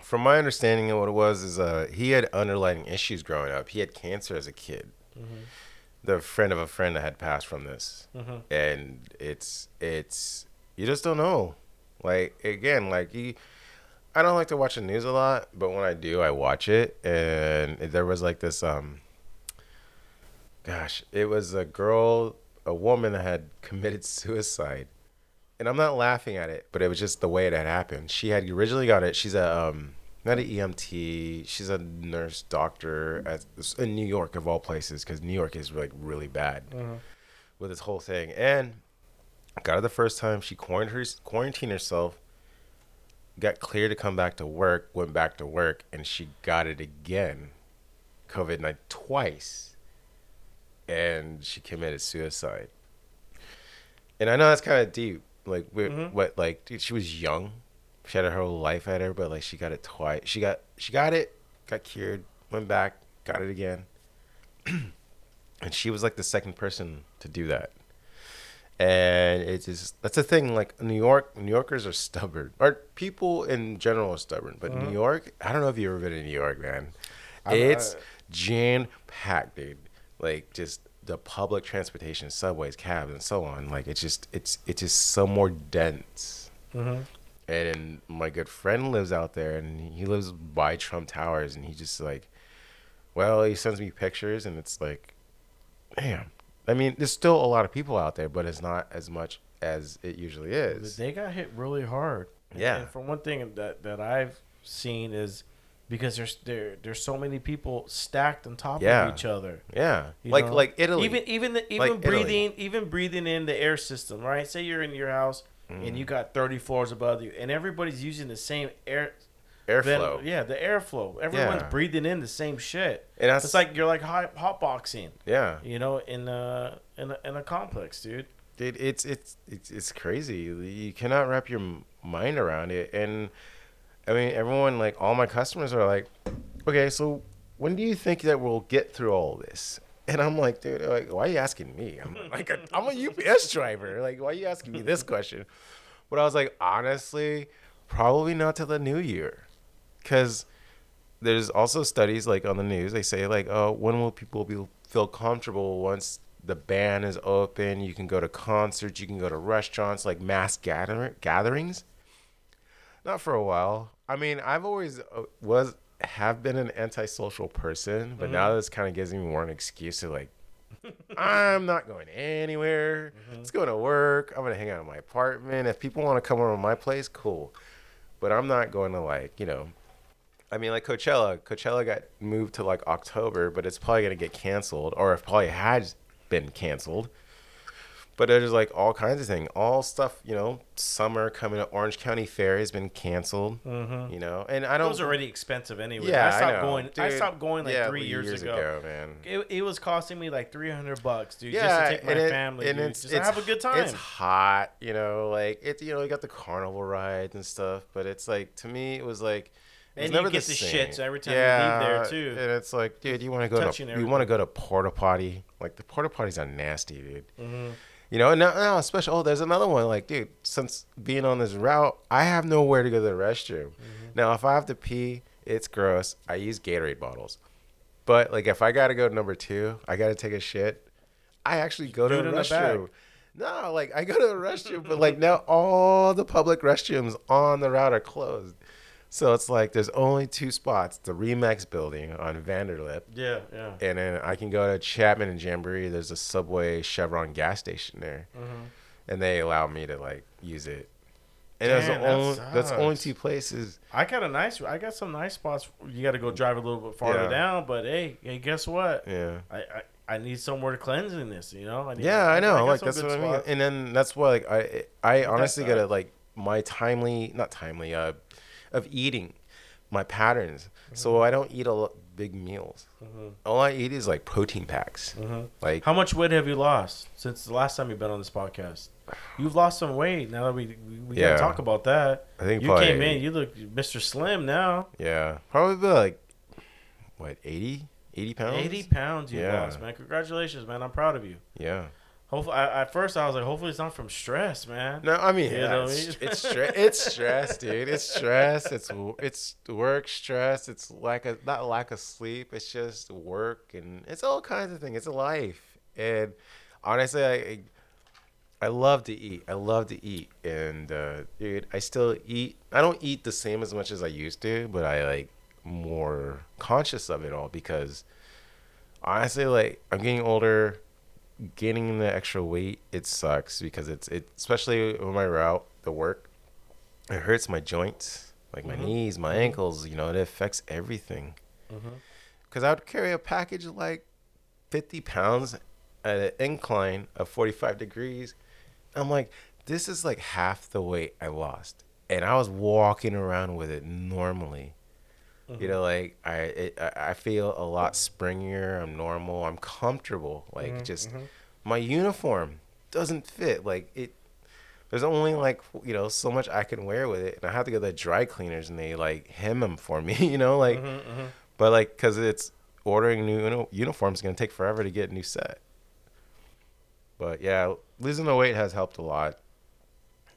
Speaker 2: from my understanding of what it was is, uh, he had underlying issues growing up. He had cancer as a kid.
Speaker 1: Mhm.
Speaker 2: The friend of a friend that had passed from this,
Speaker 1: Mhm.
Speaker 2: and it's it's you just don't know. Like again, like you, I don't like to watch the news a lot, but when I do, I watch it. And there was like this um, gosh, it was a girl, a woman that had (laughs) committed suicide. And I'm not laughing at it, but it was just the way it had happened. She had originally got it. She's a um, not an EMT. She's a nurse doctor at in New York of all places, because New York is like really bad with this whole thing. And got it the first time. She quarantined, herself, got clear to come back to work, went back to work, and she got it again, COVID 19 twice. And she committed suicide. And I know that's kind of deep. Like,
Speaker 1: Mhm.
Speaker 2: what, like, dude, she was young. She had her whole life at her, but like, she got it twice. She got, she got it, got cured, went back, got it again. (clears throat) and she was like the second person to do that and it's just that's the thing like new york new yorkers are stubborn. Or people in general are stubborn but new york i don't know if you've ever been in new york man.
Speaker 1: I'm-
Speaker 2: it's jam packed dude. Like just the public transportation subways cabs and so on. Like it's just it's it's just so more dense.
Speaker 1: Mm-hmm.
Speaker 2: and my good friend lives out there and he lives by trump towers and he just like well he sends me pictures and it's like damn i mean there's still a lot of people out there but it's not as much as it usually is
Speaker 1: They got hit really hard.
Speaker 2: Yeah.
Speaker 1: And for one thing that that I've seen is because there's there there's so many people stacked on top
Speaker 2: Yeah.
Speaker 1: of each other.
Speaker 2: yeah
Speaker 1: you
Speaker 2: like
Speaker 1: know?
Speaker 2: like italy
Speaker 1: Even even the, even
Speaker 2: Like Italy.
Speaker 1: breathing even breathing in the air system, right? Say you're in your house
Speaker 2: Mm.
Speaker 1: and you got 30 floors above you, and everybody's using the same air
Speaker 2: airflow
Speaker 1: Then, yeah, the airflow. Everyone's
Speaker 2: Yeah.
Speaker 1: breathing in the same shit.
Speaker 2: and that's
Speaker 1: It's like you're like hot hotboxing,
Speaker 2: yeah
Speaker 1: you know, in a in a, in a complex, dude.
Speaker 2: Dude, it's it's it's it's crazy. You cannot wrap your mind around it. And I mean, everyone like all my customers are like, okay, so when do you think that we'll get through all this? And I'm like, dude, like, why are you asking me? I'm (laughs) like, a, I'm a UPS driver. Like, why are you asking me this question? But I was like, honestly, probably not till the new year, because there's also studies like on the news. They say like, oh, when will people be feel comfortable once the ban is open? You can go to concerts, you can go to restaurants, like mass gather- gatherings. Not for a while. I mean, I've always uh, was have been an antisocial person, but now this kind of gives me more an excuse to like, I'm not going anywhere. Let's go to work. I'm gonna hang out in my apartment. If people want to come over to my place, cool. But I'm not going to like, you know, I mean, like Coachella. Coachella got moved to like October, but it's probably gonna get canceled, or it probably has been canceled. But there's like all kinds of things, all stuff. You know, summer coming to Orange County Fair has been canceled.
Speaker 1: Mm-hmm.
Speaker 2: You know, and I don't.
Speaker 1: Those are already expensive anyway.
Speaker 2: yeah,
Speaker 1: I stopped
Speaker 2: know.
Speaker 1: going. I stopped going like
Speaker 2: yeah,
Speaker 1: three years, ago.
Speaker 2: ago, man.
Speaker 1: It, it was costing me like three hundred bucks, dude,
Speaker 2: Yeah,
Speaker 1: just to take my
Speaker 2: it-
Speaker 1: family,
Speaker 2: and
Speaker 1: dude,
Speaker 2: it's,
Speaker 1: just to
Speaker 2: it's
Speaker 1: have a good time.
Speaker 2: It's hot, you know, like it's you know you got the carnival rides and stuff, but it's like to me it was like.
Speaker 1: And you
Speaker 2: never
Speaker 1: get the
Speaker 2: same.
Speaker 1: shits every time you leave there, too.
Speaker 2: And it's like, dude, you want to go to you want to go to porta potty? Like the porta potties are nasty, dude.
Speaker 1: Mhm.
Speaker 2: You know, and now, now especially oh, there's another one. Like, dude, since being on this route, I have nowhere to go to the restroom.
Speaker 1: Mm-hmm.
Speaker 2: Now, if I have to pee, it's gross. I use Gatorade bottles. But like, if I gotta go to number two, I gotta take a shit. I actually go to the
Speaker 1: the
Speaker 2: restroom. No, like I go to the restroom, but like now all the public restrooms on the route are closed. So it's like there's only two spots: the Remax building on Vanderlip,
Speaker 1: Yeah, yeah.
Speaker 2: and then I can go to Chapman and Jamboree. There's a Subway Chevron gas station there,
Speaker 1: Mhm.
Speaker 2: and they allow me to like use it. And that's
Speaker 1: Damn,
Speaker 2: the
Speaker 1: that
Speaker 2: only that's the only two places.
Speaker 1: I got a nice. I got some nice spots. You got to go drive a little bit farther
Speaker 2: Yeah.
Speaker 1: down, but hey, hey, guess what?
Speaker 2: Yeah.
Speaker 1: I, I I need somewhere to cleanse in this. You know. I need,
Speaker 2: Yeah, I know.
Speaker 1: got
Speaker 2: like that's what I mean. And then that's why like I I honestly gotta like my timely not timely uh of eating my patterns. So I don't eat a lot big meals.
Speaker 1: Mhm.
Speaker 2: All I eat is like protein packs.
Speaker 1: Mhm.
Speaker 2: Like
Speaker 1: How much weight have you lost since the last time you've been on this podcast? You've lost some weight. Now that we we, we
Speaker 2: Yeah.
Speaker 1: gotta talk about that.
Speaker 2: I think
Speaker 1: You
Speaker 2: probably,
Speaker 1: came in. You look Mr. Slim now.
Speaker 2: Yeah, probably like what 80, 80 pounds.
Speaker 1: Eighty pounds you
Speaker 2: Yeah.
Speaker 1: lost, man. Congratulations, man. I'm proud of you.
Speaker 2: Yeah.
Speaker 1: Hopefully, I, at first I was like, hopefully it's not from stress, man.
Speaker 2: No, I mean,
Speaker 1: You
Speaker 2: yeah,
Speaker 1: know what I
Speaker 2: it's,
Speaker 1: mean?
Speaker 2: it's, stre- (laughs) it's stress, dude. It's stress. It's it's work stress. It's lack of not lack of sleep. It's just work and it's all kinds of things. It's a life. And honestly, I I love to eat. I love to eat. And uh, dude, I still eat. I don't eat the same as much as I used to, but I like more conscious of it all because honestly, like I'm getting older, gaining the extra weight, it sucks because it's it especially with my route, the work, it hurts my joints, like my
Speaker 1: Mhm.
Speaker 2: knees, my ankles. You know, it affects everything.
Speaker 1: Mhm.
Speaker 2: Because I would carry a package of like 50 pounds at an incline of 45 degrees. I'm like, this is like half the weight I lost, and I was walking around with it normally. You know, like I, it, I feel a lot springier. I'm normal. I'm comfortable. Like
Speaker 1: Mhm,
Speaker 2: just
Speaker 1: mhm.
Speaker 2: my uniform doesn't fit. Like it, there's only like you know so much I can wear with it, and I have to go to the dry cleaners and they like hem them for me. (laughs) You know, like,
Speaker 1: Mhm, mhm.
Speaker 2: but like because it's ordering new uni- uniforms is gonna take forever to get a new set. But yeah, losing the weight has helped a lot.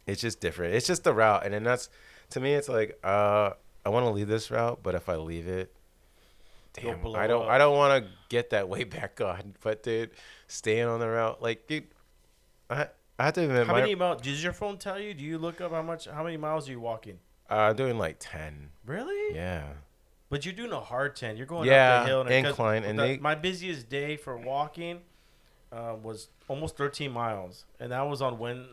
Speaker 2: It's just different. It's just the route, and then that's to me. It's like uh, I want to leave this route, but if I leave it, damn, I don't.
Speaker 1: up.
Speaker 2: I don't want to get that way (laughs) back on. But dude, staying on the route, like dude, I I have to admit,
Speaker 1: How
Speaker 2: my,
Speaker 1: many miles? Does your phone tell you? Do you look up how much? How many miles are you walking?
Speaker 2: uh, I'm doing like ten.
Speaker 1: Really?
Speaker 2: Yeah.
Speaker 1: But you're doing a hard ten. You're going
Speaker 2: Yeah,
Speaker 1: up the hill. and-
Speaker 2: incline, and
Speaker 1: the-
Speaker 2: they-
Speaker 1: my busiest day for walking uh, was almost 13 miles, and that was on Wed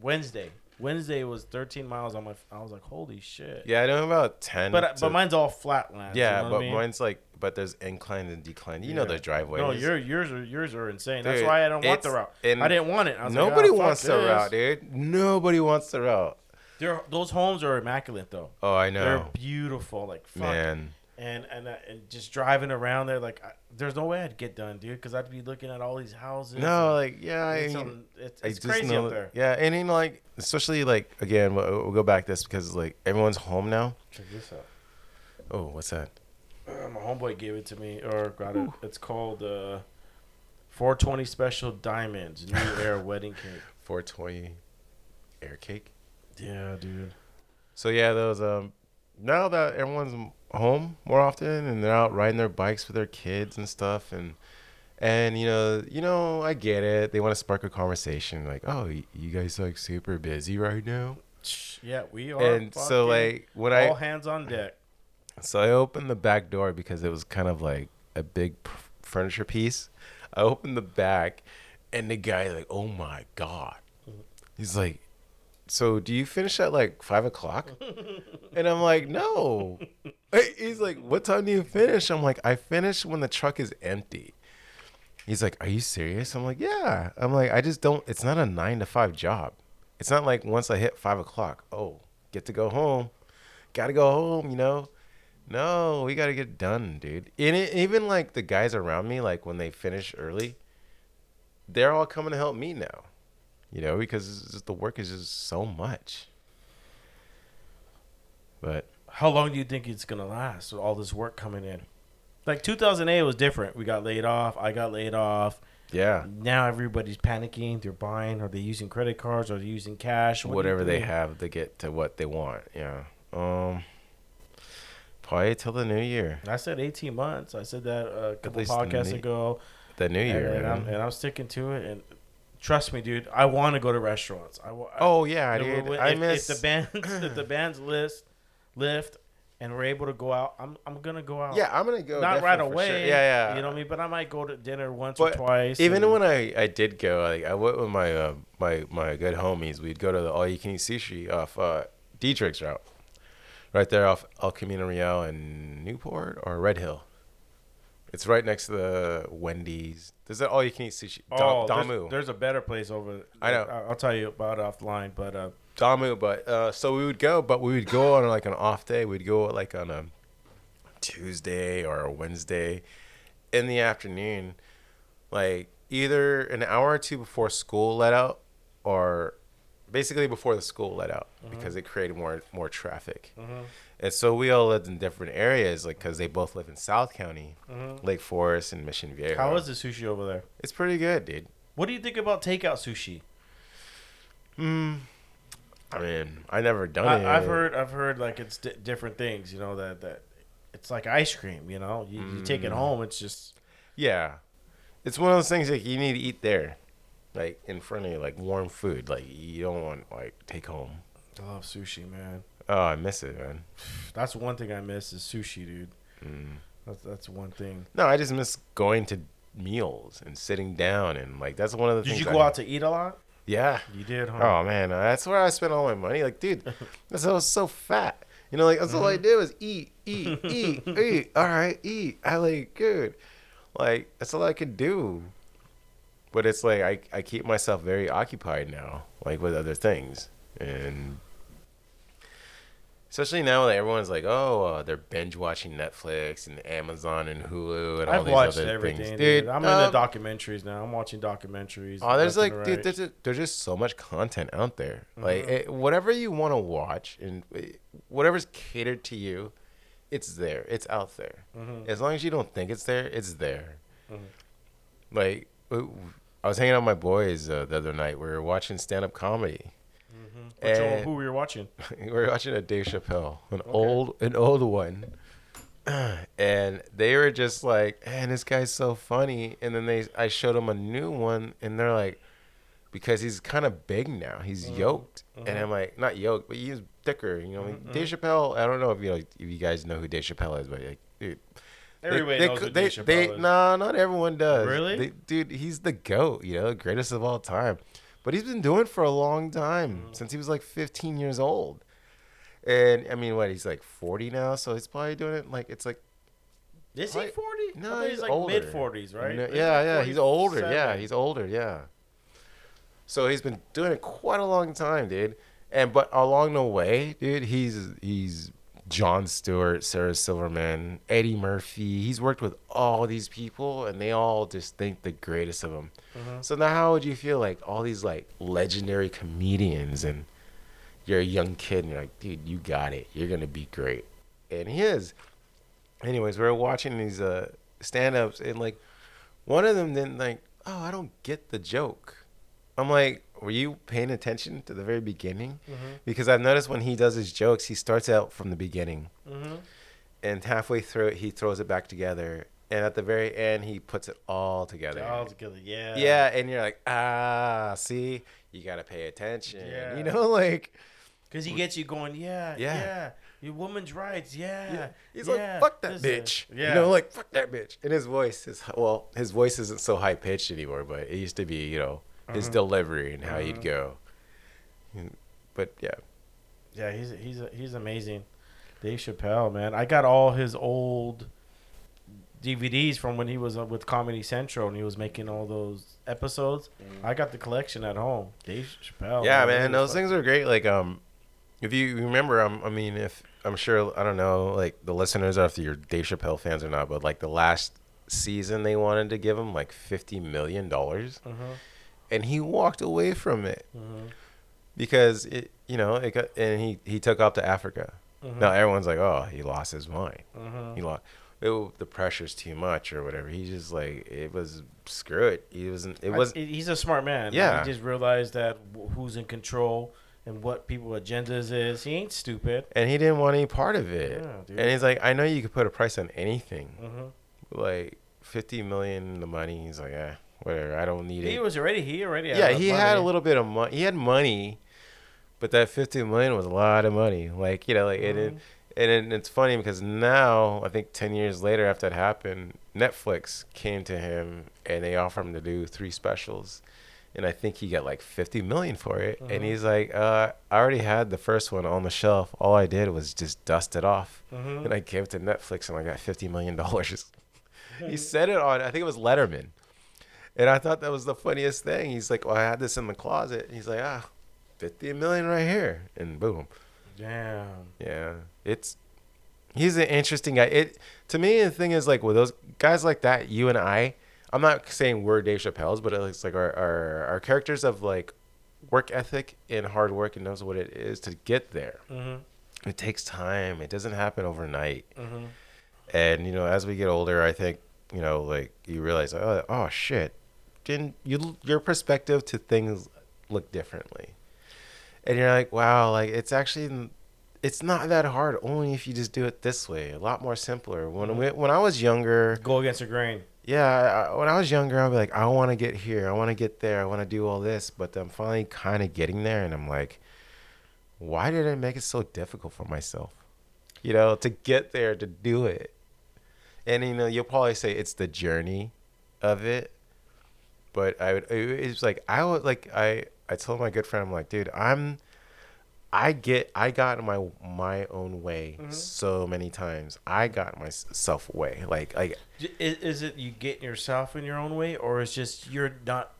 Speaker 1: Wednesday. Wednesday was 13 miles on my. I was like, holy shit.
Speaker 2: Yeah, I know about ten.
Speaker 1: But
Speaker 2: to-
Speaker 1: but mine's all flat flatland.
Speaker 2: yeah,
Speaker 1: you know
Speaker 2: but
Speaker 1: I mean?
Speaker 2: mine's like, but there's incline and decline. You know
Speaker 1: Yeah.
Speaker 2: the driveways.
Speaker 1: No, your yours are yours are insane. That's why I don't want the route. I didn't want it. I was like,
Speaker 2: Nobody
Speaker 1: "Ah,
Speaker 2: wants the route, dude. Nobody wants the route.
Speaker 1: They're, those homes are immaculate though.
Speaker 2: Oh, I know.
Speaker 1: They're beautiful. Like fuck.
Speaker 2: man.
Speaker 1: And and uh, and just driving around there, like I, there's no way I'd get done, dude, because I'd be looking at all these houses.
Speaker 2: No, like yeah, I
Speaker 1: it's,
Speaker 2: mean,
Speaker 1: it's,
Speaker 2: I
Speaker 1: it's crazy
Speaker 2: know
Speaker 1: up there.
Speaker 2: Yeah, and then like especially like again, we'll, we'll go back to this because like everyone's home now.
Speaker 1: Check this out.
Speaker 2: Oh, what's that?
Speaker 1: Uh, my homeboy gave it to me, or got it. It's called uh, 420 Special Diamonds New (laughs) Air Wedding Cake.
Speaker 2: 420 air cake.
Speaker 1: Yeah, dude.
Speaker 2: So yeah, those um now that everyone's home more often and they're out riding their bikes with their kids and stuff and and you know you know I get it. They want to spark a conversation like, "Oh, you guys like super busy right now?"
Speaker 1: Yeah, we are.
Speaker 2: and so like when I all
Speaker 1: hands on deck.
Speaker 2: so I opened the back door because it was kind of like a big furniture piece. I opened the back and the guy like, "Oh my god." Mm-hmm. He's like, "So do you finish at like five o'clock?" And I'm like, no. (laughs) He's like, what time do you finish? I'm like, I finish when the truck is empty. He's like, are you serious? I'm like, yeah. I'm like, I just don't, it's not a nine to five job. It's not like once I hit five o'clock, oh, get to go home. Got to go home, you know? No, we got to get done, dude. And it, even like the guys around me, like when they finish early, they're all coming to help me now, you know, because just, the work is just so much. But
Speaker 1: How long do you think it's gonna last with all this work coming in? Like 2008 was different. We got laid off. I got laid off.
Speaker 2: yeah,
Speaker 1: Now everybody's panicking. They're buying. Are they using credit cards? Are they using cash? What
Speaker 2: whatever they have to get to what they want. Yeah. Um. Probably till the new year.
Speaker 1: I said 18 months. I said that a couple podcasts
Speaker 2: ne-
Speaker 1: ago.
Speaker 2: The new year.
Speaker 1: and I'm, and I'm sticking to it. And trust me, dude, I want to go to restaurants. I, I-
Speaker 2: oh yeah, dude.
Speaker 1: if,
Speaker 2: I
Speaker 1: if the bands if the (clears throat) bands list lift and we're able to go out. I'm I'm gonna go out.
Speaker 2: yeah, I'm gonna go.
Speaker 1: not right away.
Speaker 2: sure. Yeah, yeah.
Speaker 1: You know what I mean? But I might go to dinner once
Speaker 2: But
Speaker 1: or twice.
Speaker 2: Even
Speaker 1: and-
Speaker 2: when I, I did go, like I went with my uh, my my good homies. We'd go to the all you can eat sushi off uh, Dietrich's route, right there off El Camino Real and Newport or Red Hill. It's right next to the Wendy's. There's an all you can eat sushi.
Speaker 1: Oh,
Speaker 2: Da-
Speaker 1: there's,
Speaker 2: Damu.
Speaker 1: there's a better place over.
Speaker 2: I know.
Speaker 1: I'll, I'll tell you about it offline. But uh,
Speaker 2: Damu, but uh, so we would go, but we would go on like an off day. We'd go like on a Tuesday or a Wednesday in the afternoon, like either an hour or two before school let out, or basically before the school let out because it created more more traffic. And so we all lived in different areas, like because they both live in South County, Lake Forest and Mission Viejo.
Speaker 1: how is the sushi over there?
Speaker 2: It's pretty good, dude.
Speaker 1: What do you think about takeout sushi?
Speaker 2: Mm, I mean, I never done it.
Speaker 1: I, I've heard I've heard like it's di- different things. You know that that it's like ice cream. You know, you, you take it
Speaker 2: Mm.
Speaker 1: home. It's just
Speaker 2: Yeah, it's one of those things like you need to eat there, like in front of you, like warm food. Like you don't want like take home.
Speaker 1: I love sushi, man.
Speaker 2: Oh, I miss it, man.
Speaker 1: That's one thing I miss is sushi, dude.
Speaker 2: Mm.
Speaker 1: That's that's one thing.
Speaker 2: No, I just miss going to meals and sitting down and like that's one of the
Speaker 1: Did
Speaker 2: things.
Speaker 1: you
Speaker 2: I-
Speaker 1: go out to eat a lot?
Speaker 2: Yeah.
Speaker 1: You did, huh?
Speaker 2: Oh man, that's where I spent all my money. Like, dude, (laughs) that's I was so fat. You know, like that's all I
Speaker 1: Mm-hmm.
Speaker 2: did was eat, eat, eat, (laughs) eat. All right, eat. I like good. Like that's all I could do. But it's like I I keep myself very occupied now, like with other things, and especially now that everyone's like, oh, uh, they're binge watching Netflix and Amazon and Hulu and all
Speaker 1: I've
Speaker 2: these
Speaker 1: watched
Speaker 2: other
Speaker 1: everything,
Speaker 2: things,
Speaker 1: dude. I'm
Speaker 2: um,
Speaker 1: into documentaries now. I'm watching documentaries.
Speaker 2: Oh, there's like,
Speaker 1: and
Speaker 2: dude, there's, a, there's just so much content out there. Like,
Speaker 1: Mhm.
Speaker 2: it, whatever you want to watch and uh, whatever's catered to you, it's there. It's out there.
Speaker 1: Mhm.
Speaker 2: As long as you don't think it's there, it's there.
Speaker 1: Mhm.
Speaker 2: Like, I was hanging out with my boys uh, the other night. We were watching stand up comedy. Eh.
Speaker 1: who were you watching? (laughs)
Speaker 2: we were watching a Dave Chappelle, an
Speaker 1: Okay.
Speaker 2: old, an old one. (clears throat) And they were just like, "Man, this guy's so funny." And then they, I showed them a new one, and they're like, because he's kind of big now, he's
Speaker 1: Mhm.
Speaker 2: yoked, and
Speaker 1: Mhm.
Speaker 2: I'm like, not yoked, but he's thicker. You know,
Speaker 1: Mhm.
Speaker 2: Dave Chappelle. I don't know if you know, if you guys know who Dave Chappelle is, but like, dude, they-
Speaker 1: Everybody
Speaker 2: they,
Speaker 1: knows who
Speaker 2: they,
Speaker 1: Dave Chappelle
Speaker 2: they,
Speaker 1: is.
Speaker 2: Nah, not everyone does.
Speaker 1: Really?
Speaker 2: They- dude, he's the goat. You know, greatest of all time. But he's been doing it for a long time
Speaker 1: Mhm.
Speaker 2: since he was like 15 years old. And I mean, what? He's like 40 now, so he's probably doing it like it's like
Speaker 1: Is he 40?
Speaker 2: no,
Speaker 1: thought
Speaker 2: he's
Speaker 1: like mid 40s, right?
Speaker 2: No,
Speaker 1: He's
Speaker 2: yeah, yeah, he's older. Yeah, he's older. Yeah. So he's been doing it quite a long time, dude. And but along the way, dude, he's he's Jon Stewart, Sarah Silverman, Eddie Murphy. He's worked with all these people, and they all just think the greatest of him.
Speaker 1: Mhm.
Speaker 2: So now, how would you feel like all these like legendary comedians, and you're a young kid, and you're like, dude, you got it. You're gonna be great, and he is. Anyways, we are watching these uh stand-ups, and like one of them didn't like, oh, I don't get the joke. I'm like, were you paying attention to the very beginning?
Speaker 1: Mhm.
Speaker 2: Because I've noticed when he does his jokes, he starts out from the beginning,
Speaker 1: Mhm.
Speaker 2: and halfway through it, he throws it back together, and at the very end, he puts it all together.
Speaker 1: All together, yeah.
Speaker 2: Yeah, and you're like, ah, see, you gotta pay attention.
Speaker 1: Yeah.
Speaker 2: You know, (laughs) like
Speaker 1: Because he gets you going, yeah, yeah,
Speaker 2: Yeah.
Speaker 1: your woman's rights, yeah.
Speaker 2: he's
Speaker 1: yeah,
Speaker 2: like, fuck that bitch.
Speaker 1: Yeah.
Speaker 2: You know, like fuck that bitch. And his voice is well, his voice isn't so high pitched anymore, but it used to be, you know, his
Speaker 1: Uh-huh.
Speaker 2: delivery and how he'd
Speaker 1: Uh-huh.
Speaker 2: go. And- But yeah,
Speaker 1: yeah, he's he's he's amazing. Dave Chappelle, man. I got all his old DVDs from when he was uh, with Comedy Central and he was making all those episodes. I got the collection at home. Dave Chappelle.
Speaker 2: yeah,
Speaker 1: he
Speaker 2: man, those
Speaker 1: fuck-
Speaker 2: things are great. Like, um, if you remember, um, I mean, if I'm sure, I don't know, like the listeners are if you're Dave Chappelle fans or not, but like the last season they wanted to give him like fifty million dollars,
Speaker 1: Mhm,
Speaker 2: and he walked away from it.
Speaker 1: mhm,
Speaker 2: because it you know it got and he he took off to Africa.
Speaker 1: mhm,
Speaker 2: Now everyone's like, oh, he lost his mind.
Speaker 1: mhm.
Speaker 2: He lost. It, the pressure's too much or whatever. He just like it was screw it. He wasn't. It was
Speaker 1: he's a smart man.
Speaker 2: Yeah.
Speaker 1: He just realized that who's in control and what people agendas is. He ain't stupid.
Speaker 2: and he didn't want any part of it.
Speaker 1: Yeah,
Speaker 2: and he's like, I know you could put a price on anything,
Speaker 1: hmm
Speaker 2: like fifty million the money. He's like, eh, whatever. I don't need
Speaker 1: He
Speaker 2: it.
Speaker 1: He was already. He already.
Speaker 2: yeah, he
Speaker 1: money.
Speaker 2: had a little bit of money. He had money, but that fifty million was a lot of money. Like you know, like it.
Speaker 1: Mhm.
Speaker 2: And it, it's funny because now, I think 10 years later after that happened, Netflix came to him and they offered him to do three specials. And I think he got like 50 million for it. And he's like, uh, I already had the first one on the shelf. All I did was just dust it off.
Speaker 1: Mhm.
Speaker 2: And I gave it to Netflix and I got $50 million. (laughs) he said it on, I think it was Letterman. And I thought that was the funniest thing. He's like, Well, I had this in the closet. And he's like, Ah, 50 million right here. And boom.
Speaker 1: Damn.
Speaker 2: Yeah, it's he's an interesting guy. It to me the thing is like with those guys like that, you and I. I'm not saying we're Dave Chappelle's, but it's like our our, our characters of like work ethic and hard work and knows what it is to get there.
Speaker 1: hmm
Speaker 2: It takes time. It doesn't happen overnight.
Speaker 1: hmm
Speaker 2: And you know, as we get older, I think you know, like you realize, oh, oh shit, didn't you? Your perspective to things look differently, and you're like, wow, like it's actually, it's not that hard. Only if you just do it this way, a lot more simpler. When mm-hmm. we, when I was younger,
Speaker 1: Go against the grain.
Speaker 2: yeah, I, when I was younger, I'd be like, I want to get here, I want to get there, I want to do all this, but I'm finally kind of getting there, and I'm like, why did I make it so difficult for myself? You know, to get there, to do it. and you know you'll probably say it's the journey of it, but I would it- it's like I would like I I told my good friend I'm like dude I'm I get I got in my my own way
Speaker 1: Mhm.
Speaker 2: so many times I got myself way like like
Speaker 1: Is, is it you getting yourself in your own way, or is just you're not,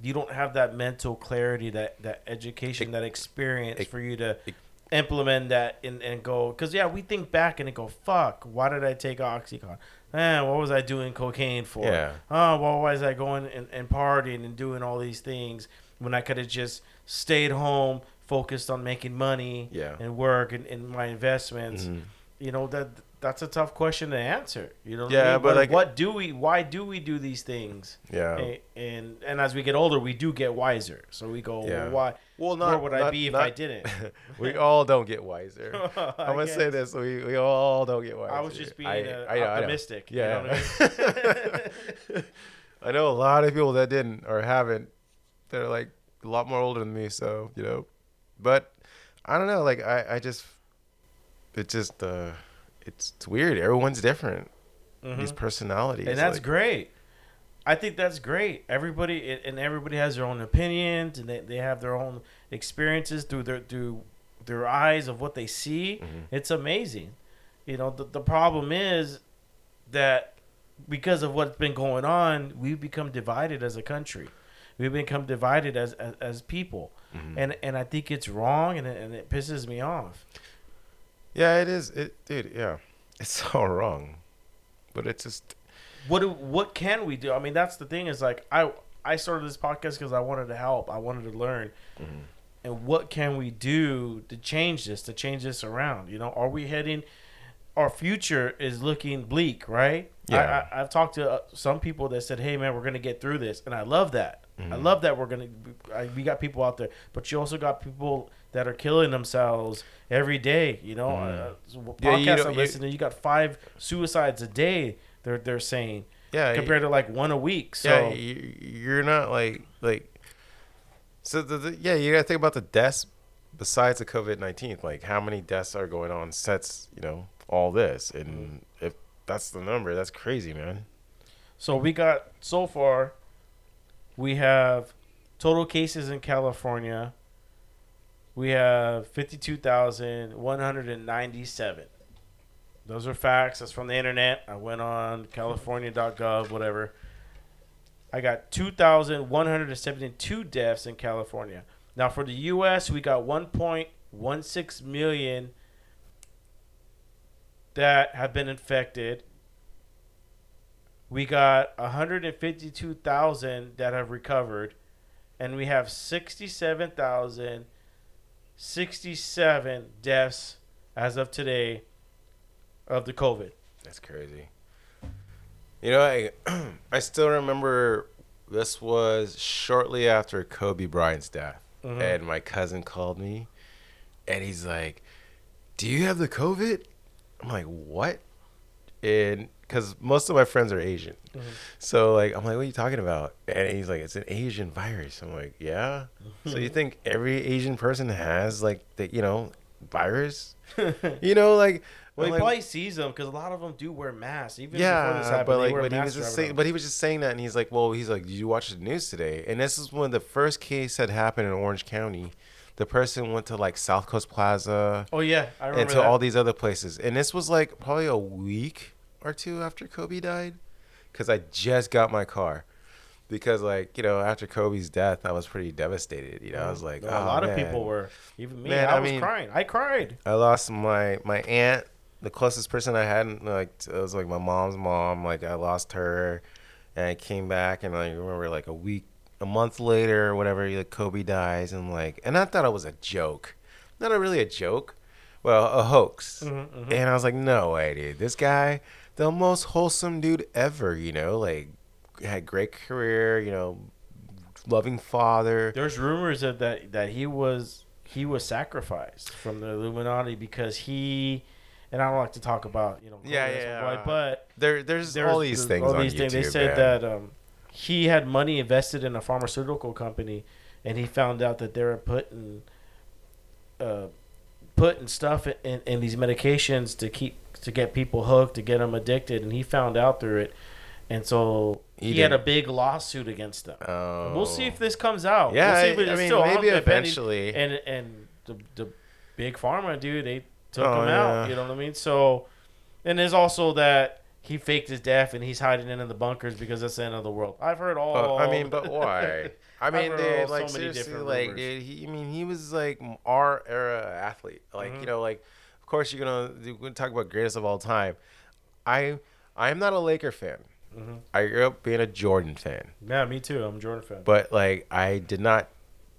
Speaker 1: you don't have that mental clarity, that that education,
Speaker 2: It-
Speaker 1: that experience
Speaker 2: it-
Speaker 1: for you to
Speaker 2: it-
Speaker 1: implement that and, and go? Because yeah, we think back and it go, fuck, why did I take oxycontin? Man, what was I doing cocaine for?
Speaker 2: Yeah.
Speaker 1: Oh, why was I going and, and partying and doing all these things when I could have just stayed home, focused on making money
Speaker 2: Yeah.
Speaker 1: and work and, and my investments?
Speaker 2: mhm.
Speaker 1: you know that that's a tough question to answer. You know, what I
Speaker 2: Yeah,
Speaker 1: mean?
Speaker 2: but, like-
Speaker 1: what do we? Why do we do these things?
Speaker 2: yeah
Speaker 1: And, and and as we get older, we do get wiser. So we go,
Speaker 2: Yeah.
Speaker 1: well, why?
Speaker 2: Well
Speaker 1: where would I be if I didn't? (laughs)
Speaker 2: we all don't get wiser (laughs)
Speaker 1: I
Speaker 2: I'm gonna say this: we, we all don't get wiser.
Speaker 1: I was just being
Speaker 2: I-
Speaker 1: uh,
Speaker 2: I know, I
Speaker 1: optimistic. you
Speaker 2: Yeah,
Speaker 1: know what I mean? (laughs)
Speaker 2: I know a lot of people that didn't or haven't. They're like a lot more older than me, so you know. But I don't know. Like I, I just, it just, uh, it's, it's weird. Everyone's different. These
Speaker 1: Mhm.
Speaker 2: personalities,
Speaker 1: and that's
Speaker 2: like,
Speaker 1: great. I think that's great. Everybody and everybody has their own opinions, and they, they have their own experiences through their through their eyes of what they see.
Speaker 2: Mhm.
Speaker 1: It's amazing. You know, the, the problem is that because of what's been going on, we've become divided as a country. We've become divided as as, as people,
Speaker 2: Mhm.
Speaker 1: and and I think it's wrong, and it, and it pisses me off.
Speaker 2: yeah, it is. It, dude, yeah, it's (laughs) all wrong. But it's just,
Speaker 1: What do, what can we do? I mean, that's the thing. Is like I I started this podcast because I wanted to help. I wanted to learn.
Speaker 2: Mhm.
Speaker 1: and what can we do to change this to change this around you know are we heading our future is looking bleak right
Speaker 2: Yeah.
Speaker 1: I, I, i've talked to uh, some people that said hey man we're gonna get through this and i love that i
Speaker 2: Mhm.
Speaker 1: love that we're gonna I, we got people out there but you also got people that are killing themselves every day you know
Speaker 2: Mhm.
Speaker 1: uh, so what
Speaker 2: Yeah, you
Speaker 1: i
Speaker 2: you-
Speaker 1: listen to you got five suicides a day they're they're saying
Speaker 2: yeah,
Speaker 1: compared to like one a week so
Speaker 2: yeah, you, you're not like like. So the, the yeah, you gotta think about the deaths besides the COVID nineteen. Like how many deaths are going on since you know all this, and mm-hmm. if that's the number, that's crazy, man.
Speaker 1: So we got so far, we have total cases in California. We have fifty-two thousand one hundred and ninety-seven. Those are facts. That's from the internet. I went on California.gov, whatever. I got two thousand one hundred and seventy-two deaths in California. Now for the U.S., we got one point one six million that have been infected. We got 152,000 that have recovered, and we have 67,067 deaths as of today of the COVID.
Speaker 2: That's crazy. You know, I (clears throat) I still remember this was shortly after Kobe Bryant's death,
Speaker 1: Mhm.
Speaker 2: and my cousin called me, and he's like, "Do you have the COVID?" I'm like, "What?" And because most of my friends are Asian,
Speaker 1: Mhm.
Speaker 2: so like I'm like, "What are you talking about?" And he's like, "It's an Asian virus." I'm like, "Yeah." So you (laughs) think every Asian person has like the you know virus? (laughs) You know, like
Speaker 1: well,
Speaker 2: I'm
Speaker 1: he
Speaker 2: like,
Speaker 1: probably sees them because a lot of them do wear masks. Even before this
Speaker 2: yeah,
Speaker 1: happened,
Speaker 2: but like, but he was just saying, but he was just saying that, and he's like, well, he's like, did you watch the news today? And this is when the first case had happened in Orange County. The person went to like South Coast Plaza
Speaker 1: oh yeah, I remember
Speaker 2: and to
Speaker 1: that.
Speaker 2: all these other places, and this was like probably a week or two after Kobe died, because I just got my car. Because like you know, after Kobe's death, I was pretty devastated. You know, I was mm. like,
Speaker 1: No,
Speaker 2: oh,
Speaker 1: a lot oh,
Speaker 2: of
Speaker 1: people were. Even me,
Speaker 2: Man,
Speaker 1: I,
Speaker 2: I
Speaker 1: was
Speaker 2: mean-
Speaker 1: crying. I cried.
Speaker 2: I lost my my aunt, the closest person I had. Like it was like my mom's mom. Like I lost her, and I came back, and I remember like a week, a month later, or whatever. Like Kobe dies, and like, and I thought it was a joke, not a really a joke, well, a hoax.
Speaker 1: Mhm, mhm.
Speaker 2: And I was like, no way, dude. This guy, the most wholesome dude ever. You know, like had great career. You know, loving father.
Speaker 1: There's rumors of that that he was he was sacrificed from the Illuminati because he and I don't like to talk about you know
Speaker 2: Yeah, yeah,
Speaker 1: and
Speaker 2: yeah.
Speaker 1: White, but
Speaker 2: There, there's,
Speaker 1: there's
Speaker 2: all these
Speaker 1: there's
Speaker 2: things
Speaker 1: all
Speaker 2: on
Speaker 1: these
Speaker 2: YouTube.
Speaker 1: things. They said that um, he had money invested in a pharmaceutical company, and he found out that they were putting uh, putting stuff in, in these medications to keep to get people hooked, to get them addicted, and he found out through it, and so he,
Speaker 2: He
Speaker 1: had a big lawsuit against them.
Speaker 2: Oh.
Speaker 1: We'll see if this comes out.
Speaker 2: Yeah,
Speaker 1: we'll see,
Speaker 2: I- mean, maybe eventually.
Speaker 1: And and the the big pharma dude, they took
Speaker 2: Oh,
Speaker 1: him out.
Speaker 2: yeah.
Speaker 1: You know what I mean? So, and there's also that he faked his death and he's hiding in, in the bunkers because that's the end of the world. I've heard all.
Speaker 2: Uh, I mean, but (laughs) why? I mean, dude, like
Speaker 1: so many
Speaker 2: seriously,
Speaker 1: different
Speaker 2: like,
Speaker 1: rumors.
Speaker 2: dude, he, I mean, he was like our era athlete. Like,
Speaker 1: Mhm.
Speaker 2: you know, like, of course, you're gonna, you're gonna talk about greatest of all time. I, I'm not a Laker fan.
Speaker 1: Mhm.
Speaker 2: I grew up being a Jordan fan,
Speaker 1: yeah, me too. I'm a Jordan fan.
Speaker 2: but like, I did not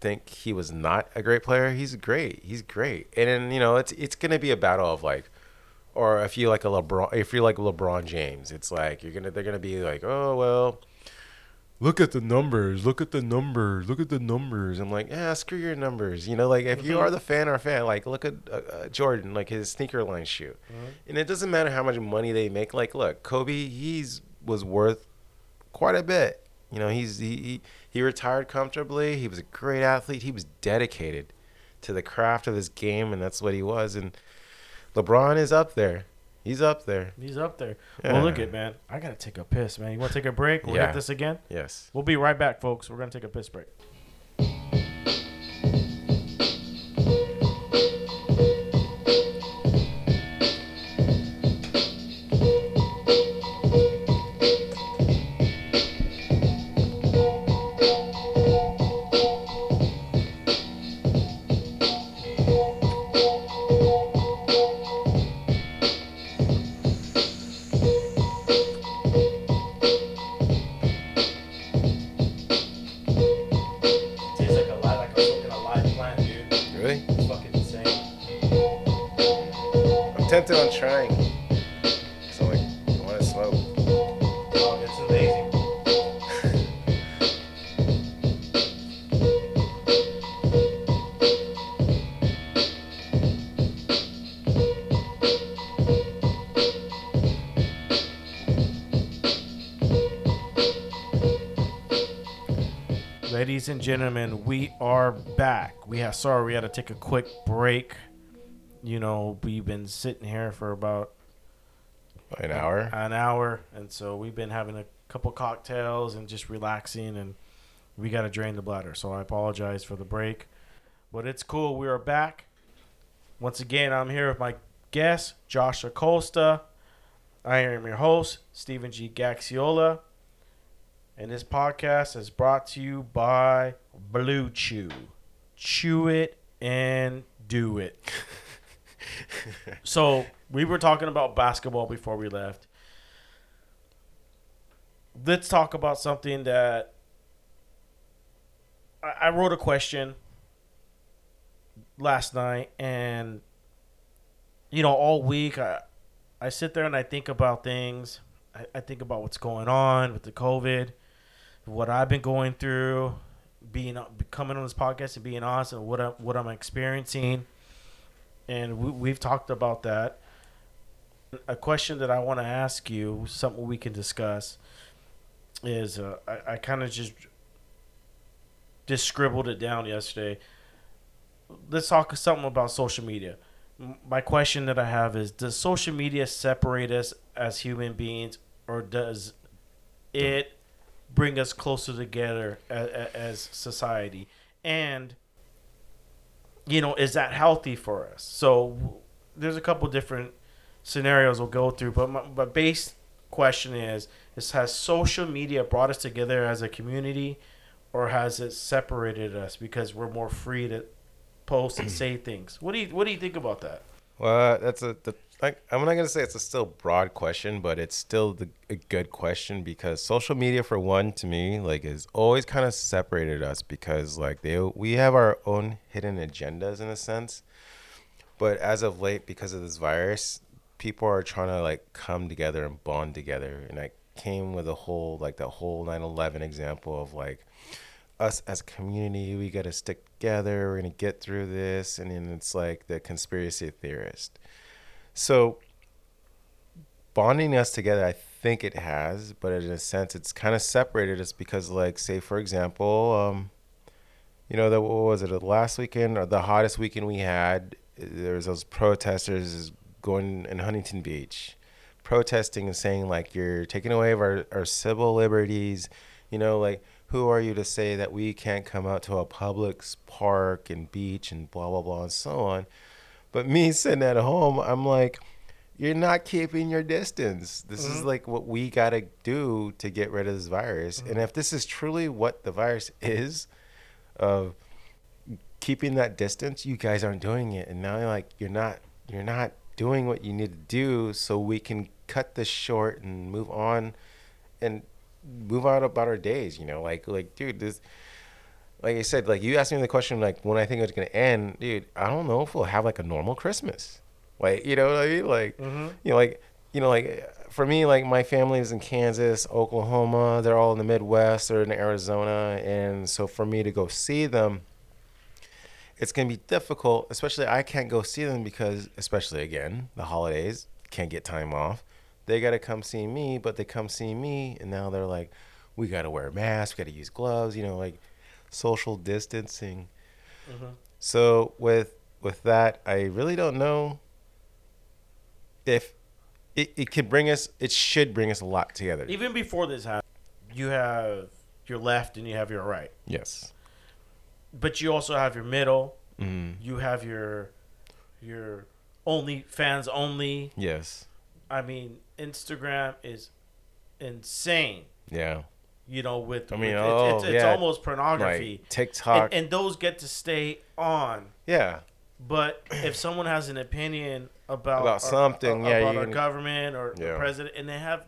Speaker 2: think he was not a great player. He's great. He's great. And then you know, it's it's gonna be a battle of like. Or if you like a LeBron, if you're like LeBron James, it's like you're gonna they're gonna be like, oh well, look at the numbers, look at the numbers, look at the numbers. I'm like, yeah, screw your numbers. You know, like if you
Speaker 1: Mhm.
Speaker 2: are the fan or fan, like look at uh, uh, Jordan, like his sneaker line shoe,
Speaker 1: Mhm.
Speaker 2: and it doesn't matter how much money they make. Like, look, Kobe, he's was worth quite a bit. You know, he's he he, he retired comfortably. He was a great athlete. He was dedicated to the craft of his game, and that's what he was. And LeBron is up there. He's up there.
Speaker 1: He's up there. Well, look
Speaker 2: Yeah.
Speaker 1: at man. I gotta take a piss, man. You want to take a break? We'll
Speaker 2: Yeah.
Speaker 1: hit this again.
Speaker 2: Yes.
Speaker 1: We'll be right back, folks. We're gonna take a piss break. Ladies and gentlemen, we are back. We have sorry we had to take a quick break. You know, we've been sitting here for about
Speaker 2: An hour.
Speaker 1: an hour, and so we've been having a couple cocktails and just relaxing, and we got to drain the bladder. So I apologize for the break, but it's cool. We are back once again. I'm here with my guest, Josh Acosta. I am your host, Steven G. Gaxiola, and this podcast is brought to you by BlueChew. Chew it and do it. (laughs) So we were talking about basketball before we left. Let's talk about something that I, I wrote a question last night, and you know, all week I I sit there and I think about things. I, I think about what's going on with the COVID, what I've been going through, being coming on this podcast and being honest and what I, what I'm experiencing and we, we've talked about that. A question that I want to ask you, something we can discuss, is uh, I, I kind of just just scribbled it down yesterday. Let's talk something about social media. My question that I have is: Does social media separate us as human beings, or does it bring us closer together as, as society? And you know, is that healthy for us? So there's a couple different scenarios we'll go through, but my, my base question is: Is has social media brought us together as a community, or has it separated us because we're more free to post and say things? What do you What do you think about that?
Speaker 2: Well, that's a. The, like, I'm not gonna say it's a still broad question, but it's still the, a good question because social media, for one, to me, like, is always kind of separated us because like they we have our own hidden agendas in a sense, but as of late, because of this virus, people are trying to like come together and bond together, and I came with a whole like the whole 9/11 example of like us as a community, we got to stick together. We're gonna get through this, and then it's like the conspiracy theorist. So bonding us together, I think it has, but in a sense, it's kind of separated us because, like, say for example, um, you know, the what was it the last weekend or the hottest weekend we had there was those protesters going in Huntington Beach, protesting and saying like you're taking away our our civil liberties. You know, like who are you to say that we can't come out to a public park and beach and blah blah blah and so on? But me sitting at home, I'm like, you're not keeping your distance. This is
Speaker 1: Mhm.
Speaker 2: like what we got to do to get rid of this virus. And if this is truly what the virus is, of keeping that distance, you guys aren't doing it. And now you're like you're not you're not doing what you need to do so we can cut this short and move on and move on about our days, you know? Like like dude, this like I said, like you asked me the question like when I think it's gonna end, dude, I don't know if we'll have like a normal Christmas. Like, you know what I mean? Like
Speaker 1: Mm-hmm.
Speaker 2: you know, like you know, like for me, like my family is in Kansas, Oklahoma. They're all in the Midwest. They're in Arizona, and so for me to go see them, it's gonna be difficult. Especially I can't go see them because, especially again, the holidays can't get time off. They gotta come see me, but they come see me, and now they're like, we gotta wear masks, we gotta use gloves. You know, like social distancing.
Speaker 1: Mhm.
Speaker 2: So with with that, I really don't know if it, it could bring us. It should bring us a lot together.
Speaker 1: Even before this happened, you have your left and you have your right,
Speaker 2: Yes.
Speaker 1: but you also have your middle.
Speaker 2: Mm.
Speaker 1: You have your your OnlyFans only.
Speaker 2: Yes.
Speaker 1: I mean, Instagram is insane.
Speaker 2: Yeah.
Speaker 1: You know, with
Speaker 2: I mean,
Speaker 1: with-
Speaker 2: oh,
Speaker 1: it's, it's, it's almost pornography.
Speaker 2: TikTok.
Speaker 1: and, and those get to stay on.
Speaker 2: yeah.
Speaker 1: But if someone has an opinion about
Speaker 2: About
Speaker 1: our-
Speaker 2: something,
Speaker 1: uh,
Speaker 2: yeah,
Speaker 1: about our
Speaker 2: can-
Speaker 1: government or the
Speaker 2: Yeah.
Speaker 1: president, and they have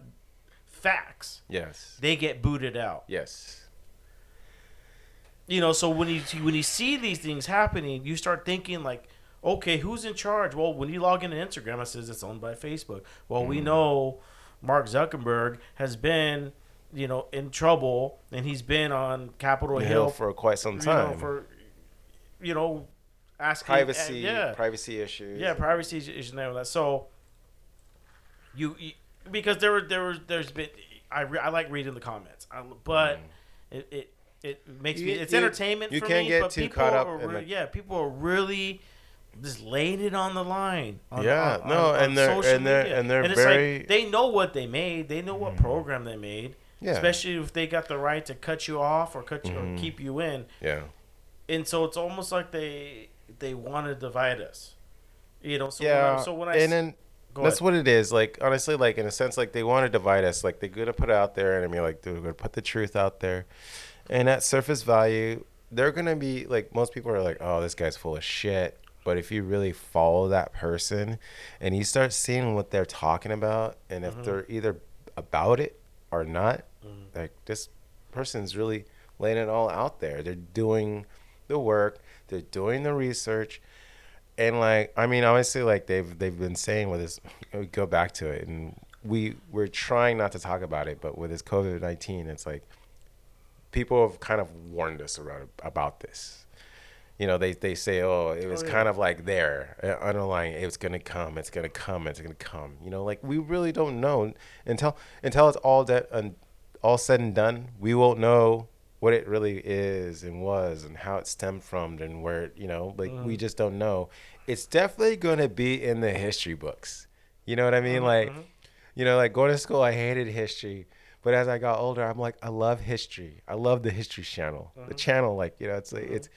Speaker 1: facts,
Speaker 2: Yes.
Speaker 1: they get booted out.
Speaker 2: Yes.
Speaker 1: You know, so when you when you see these things happening, you start thinking like, okay, who's in charge? Well, when you log into Instagram, it says it's owned by Facebook. Well, we
Speaker 2: Mhm.
Speaker 1: know Mark Zuckerberg has been, you know, in trouble, and he's been on Capitol Hill
Speaker 2: Hill for quite some
Speaker 1: you
Speaker 2: time.
Speaker 1: know, for, you know, asking
Speaker 2: privacy.
Speaker 1: yeah,
Speaker 2: Privacy issues.
Speaker 1: Yeah, privacy issues is and all that. So you, you because there were there was there's been I, re, I like reading the comments, I, but
Speaker 2: Mm.
Speaker 1: it, it it makes
Speaker 2: You-
Speaker 1: me it's
Speaker 2: you-
Speaker 1: entertainment
Speaker 2: you
Speaker 1: for
Speaker 2: can't
Speaker 1: me.
Speaker 2: get
Speaker 1: but
Speaker 2: too
Speaker 1: people
Speaker 2: caught up
Speaker 1: are
Speaker 2: in
Speaker 1: re-
Speaker 2: the-
Speaker 1: yeah, people are really just laying it on the line. On,
Speaker 2: Yeah,
Speaker 1: on-
Speaker 2: no,
Speaker 1: on-
Speaker 2: and
Speaker 1: on
Speaker 2: they're-
Speaker 1: social
Speaker 2: and they're-
Speaker 1: media.
Speaker 2: and they're
Speaker 1: it's
Speaker 2: very-
Speaker 1: like they know what they made. They know what program they made.
Speaker 2: Yeah.
Speaker 1: Especially if they got the right to cut you off or cut you
Speaker 2: Mhm.
Speaker 1: or keep you in
Speaker 2: Yeah.
Speaker 1: and so it's almost like they they want to divide us you know so
Speaker 2: yeah.
Speaker 1: when I, so when I
Speaker 2: and then that's
Speaker 1: ahead.
Speaker 2: what it is. Like honestly, like in a sense, like they want to divide us. Like they're gonna put it out there, and I mean, like they're gonna put the truth out there, and at surface value, they're gonna be like most people are like, oh, this guy's full of shit. But if you really follow that person, and you start seeing what they're talking about, and if
Speaker 1: Mhm.
Speaker 2: they're either about it or not,
Speaker 1: Mhm.
Speaker 2: like this person's really laying it all out there. They're doing the work. They're doing the research and like I mean, obviously, like they've they've been saying with this, we go back to it, and we we're trying not to talk about it, but with this COVID nineteen, it's like people have kind of warned us about about this. You know, they they say, oh, it was
Speaker 1: Oh, yeah.
Speaker 2: kind of like there, uh, underlying, it's gonna come, it's gonna come, it's gonna come. You know, like we really don't know until until it's all that and all said and done, we won't know what it really is and was and how it stemmed from and where it, you know like we
Speaker 1: Mhm.
Speaker 2: just don't know. It's definitely going to be in the history books. You know what i mean?
Speaker 1: Mhm,
Speaker 2: like
Speaker 1: mhm.
Speaker 2: you know like going to school i hated history but as i got older i'm like i love history. I love the history channel the channel like you know it's like it's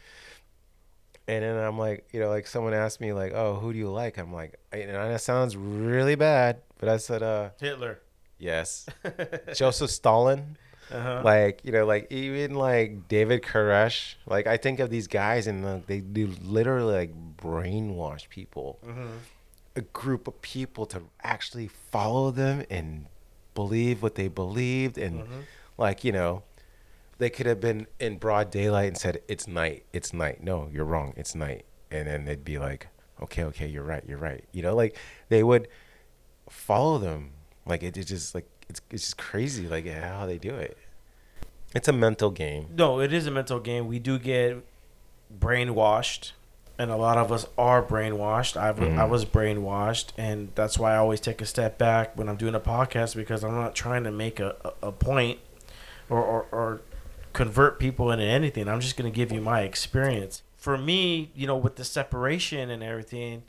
Speaker 2: and then i'm like you know like someone asked me like oh who do you like? I'm like and that sounds really bad but i said uh
Speaker 1: hitler
Speaker 2: yes. (laughs) Joseph stalin.
Speaker 1: Uh-huh.
Speaker 2: like you know like even like david koresh. Like i think of these guys and uh, they do literally like brainwash people.
Speaker 1: Mhm.
Speaker 2: a group of people to actually follow them and believe what they believed and
Speaker 1: Mhm.
Speaker 2: like you know they could have been in broad daylight and said it's night. It's night. No you're wrong. It's night. And then they'd be like okay okay you're right. You're right. You know like they would follow them like it, it just like it's, it's just crazy like how they do it. It's a mental game.
Speaker 1: No it is a mental game. We do get brainwashed and a lot of us are brainwashed. I've, i
Speaker 2: Mhm.
Speaker 1: was brainwashed and that's why i always take a step back when i'm doing a podcast because i'm not trying to make a, a, a point or, or, or convert people into anything. I'm just going to give you my experience. For me, you know, with the separation and everything,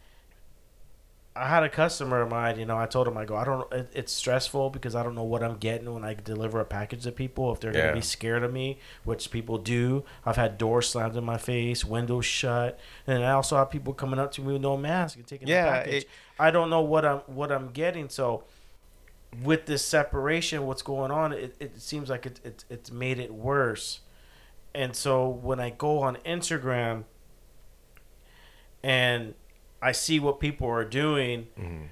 Speaker 1: I had a customer of mine. You know, I told him, I go, I don't. It, it's stressful because I don't know what I'm getting when I deliver a package to people. If they're
Speaker 2: Yeah.
Speaker 1: gonna be scared of me, which people do. I've had doors slammed in my face, windows shut, and I also have people coming up to me with no mask and taking
Speaker 2: Yeah,
Speaker 1: the package.
Speaker 2: it-
Speaker 1: I don't know what I'm what I'm getting. So with this separation, what's going on? It, it seems like it, it it's made it worse. And so when I go on Instagram and I see what people are doing,
Speaker 2: Mhm.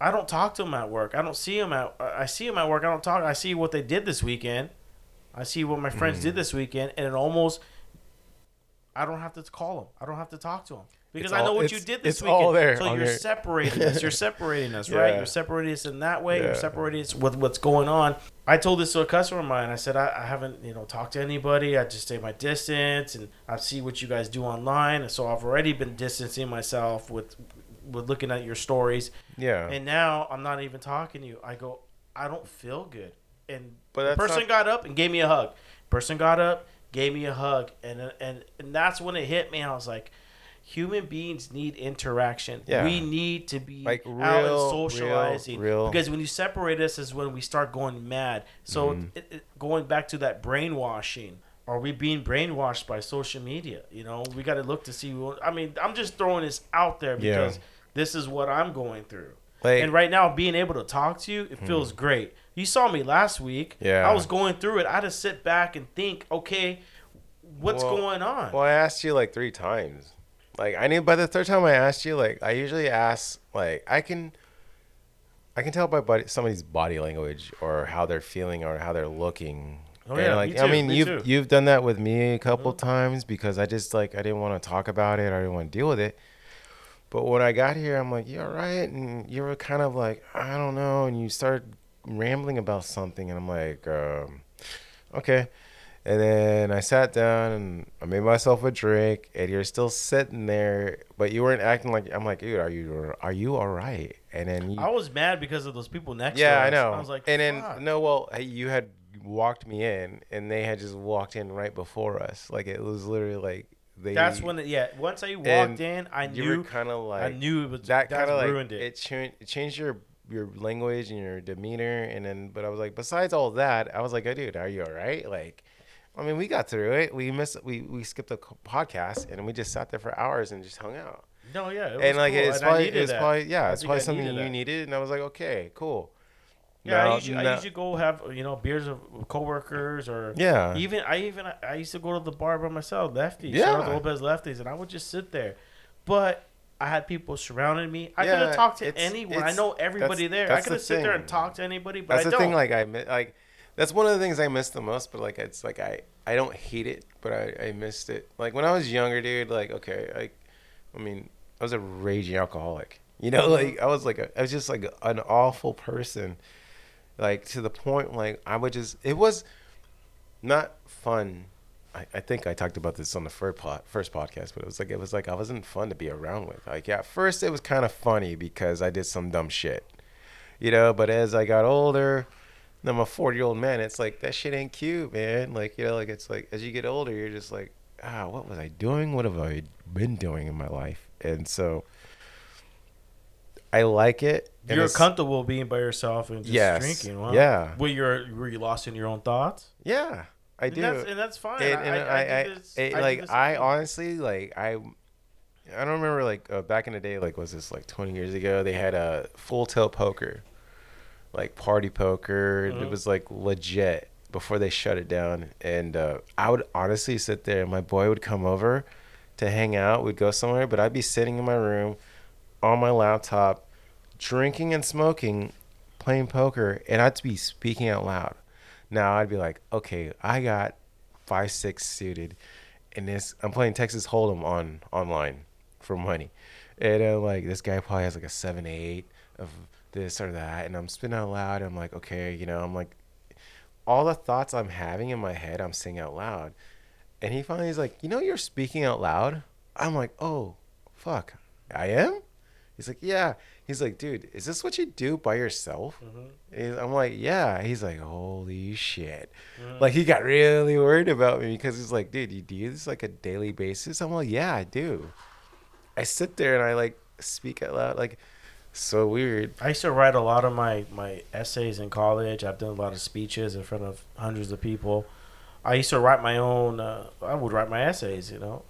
Speaker 1: I don't talk to them at work. I don't see them at. I see them at work. I don't talk. I see what they did this weekend. I see what my friends
Speaker 2: Mm.
Speaker 1: did this weekend, and it almost. I don't have to call them. I don't have to talk to them because
Speaker 2: It's
Speaker 1: I know what you did this
Speaker 2: it's
Speaker 1: weekend.
Speaker 2: all there
Speaker 1: so you're
Speaker 2: your-
Speaker 1: separating us. You're (laughs) separating us, right?
Speaker 2: Yeah.
Speaker 1: You're separating us in that way. You're separating us with what's going on. I told this to a customer of mine. I said I, I haven't you know talked to anybody. I just stay my distance, and I see what you guys do online. And so I've already been distancing myself with with looking at your stories.
Speaker 2: Yeah.
Speaker 1: And now I'm not even talking to you. I go, I don't feel good. And
Speaker 2: But
Speaker 1: the person
Speaker 2: not-
Speaker 1: got up and gave me a hug. Person got up, gave me a hug, and and and that's when it hit me. I was like, human beings need interaction.
Speaker 2: Yeah.
Speaker 1: We need to be
Speaker 2: Like
Speaker 1: out
Speaker 2: real-
Speaker 1: and socializing.
Speaker 2: real- real-
Speaker 1: Because when you separate us is when we start going mad. So
Speaker 2: Mhm.
Speaker 1: it, it, going back to that brainwashing. Are we being brainwashed by social media? You know, we got to look to see. what- I mean, I'm just throwing this out there
Speaker 2: Yeah.
Speaker 1: because this is what I'm going through.
Speaker 2: Like,
Speaker 1: and right now, being able to talk to you, it feels great. You saw me last week.
Speaker 2: Yeah.
Speaker 1: I was going through it. I had to sit back and think, okay, what's
Speaker 2: Well-
Speaker 1: going on?
Speaker 2: Well, I asked you like three times. Like I knew by the third time I asked you, like I usually ask, like I can, I can tell by body, somebody's body language or how they're feeling or how they're looking.
Speaker 1: Oh,
Speaker 2: And,
Speaker 1: yeah,
Speaker 2: like
Speaker 1: me too, I
Speaker 2: mean,
Speaker 1: me
Speaker 2: you've
Speaker 1: too.
Speaker 2: You've done that with me a couple times because I just like I didn't want to talk about it. I didn't want to deal with it. But when I got here, I'm like, "You all right?" And you were kind of like, "I don't know," and you started rambling about something, and I'm like, um, "Okay." And then I sat down and I made myself a drink, and you're still sitting there, but you weren't acting like I'm like, dude, are you are you all right? And then you,
Speaker 1: I was mad because of those people next to
Speaker 2: yeah,
Speaker 1: us.
Speaker 2: I know.
Speaker 1: I was like,
Speaker 2: and then
Speaker 1: fuck.
Speaker 2: no, well, you had walked me in, and they had just walked in right before us. Like it was literally like they.
Speaker 1: That's when, it, yeah. Once I walked in, I
Speaker 2: you
Speaker 1: knew,
Speaker 2: were kind of like
Speaker 1: I knew it was
Speaker 2: that kind of like
Speaker 1: ruined
Speaker 2: it,
Speaker 1: it.
Speaker 2: changed it changed your your language and your demeanor, and then but I was like, besides all that, I was like, oh, dude, are you all right? Like. I mean, we got through it. We missed. We, we skipped a podcast and we just sat there for hours and just hung out.
Speaker 1: No, yeah, it was
Speaker 2: and like
Speaker 1: cool,
Speaker 2: it's
Speaker 1: and
Speaker 2: probably it's
Speaker 1: that.
Speaker 2: probably yeah, it's probably
Speaker 1: I
Speaker 2: something
Speaker 1: needed
Speaker 2: you
Speaker 1: that.
Speaker 2: needed, and I was like, okay, cool.
Speaker 1: Yeah, I
Speaker 2: Now-
Speaker 1: usually, I usually go have you know beers with coworkers or
Speaker 2: Yeah.
Speaker 1: Even I even I used to go to the bar by myself, lefties.
Speaker 2: Yeah.
Speaker 1: To Lopez lefties, and I would just sit there. But I had people surrounding me. I
Speaker 2: Yeah,
Speaker 1: could have talked to
Speaker 2: it's-
Speaker 1: anyone. I know everybody
Speaker 2: that's-
Speaker 1: there. I could have
Speaker 2: the
Speaker 1: sit there and
Speaker 2: thing.
Speaker 1: talked to anybody, but
Speaker 2: That's
Speaker 1: I
Speaker 2: the
Speaker 1: don't.
Speaker 2: thing. Like I like that's one of the things I miss the most. But like it's like I I don't hate it, but I I missed it. Like when I was younger, dude. Like okay, like I mean I was a raging alcoholic. You know, mm-hmm. like I was like a, I was just like an awful person. Like to the point like I would just it was not fun. I, I think I talked about this on the first pod, first podcast, but it was like it was like I wasn't fun to be around with. Like yeah, at first it was kind of funny because I did some dumb shit, you know. But as I got older, and I'm a 40 year old man. It's like that shit ain't cute, man. Like you know, like it's like as you get older, you're just like, ah, what was I doing? What have I been doing in my life? And so I like it. and
Speaker 1: You're comfortable being by yourself and just
Speaker 2: Yes.
Speaker 1: drinking. Wow.
Speaker 2: Yeah.
Speaker 1: Were you were you lost in your own thoughts?
Speaker 2: Yeah, I
Speaker 1: And
Speaker 2: do.
Speaker 1: that's, and that's fine.
Speaker 2: and, and I, I,
Speaker 1: do this-
Speaker 2: it, like I honestly like I, I don't remember like uh, back in the day like was this like 20 years ago they had a full tilt poker, like party poker.
Speaker 1: Mhm.
Speaker 2: It was like legit before they shut it down, and uh, I would honestly sit there and my boy would come over to hang out. We'd go somewhere, but I'd be sitting in my room on my laptop, drinking and smoking, playing poker, and I'd be speaking out loud. Now I'd be like, okay, I got five six suited, and this I'm playing Texas Hold'em on online for money, and uh, like this guy probably has like a seven eight of this or that, and I'm spinning out loud. I'm like, okay, you know, I'm like, all the thoughts I'm having in my head, I'm saying out loud, and he finally is like, you know, you're speaking out loud. I'm like, oh, fuck, I am. He's like, yeah. He's like, dude, is this what you do by yourself?
Speaker 1: Mm-hmm.
Speaker 2: I'm like, yeah. He's like, holy shit.
Speaker 1: Mhm.
Speaker 2: Like he got really worried about me because he's like, dude, you do this like a daily basis? I'm like, yeah, I do. I sit there and I like speak out loud, like so weird.
Speaker 1: I used to write a lot of my, my essays in college. I've done a lot of speeches in front of hundreds of people. I used to write my own. Uh, I would write my essays. You know,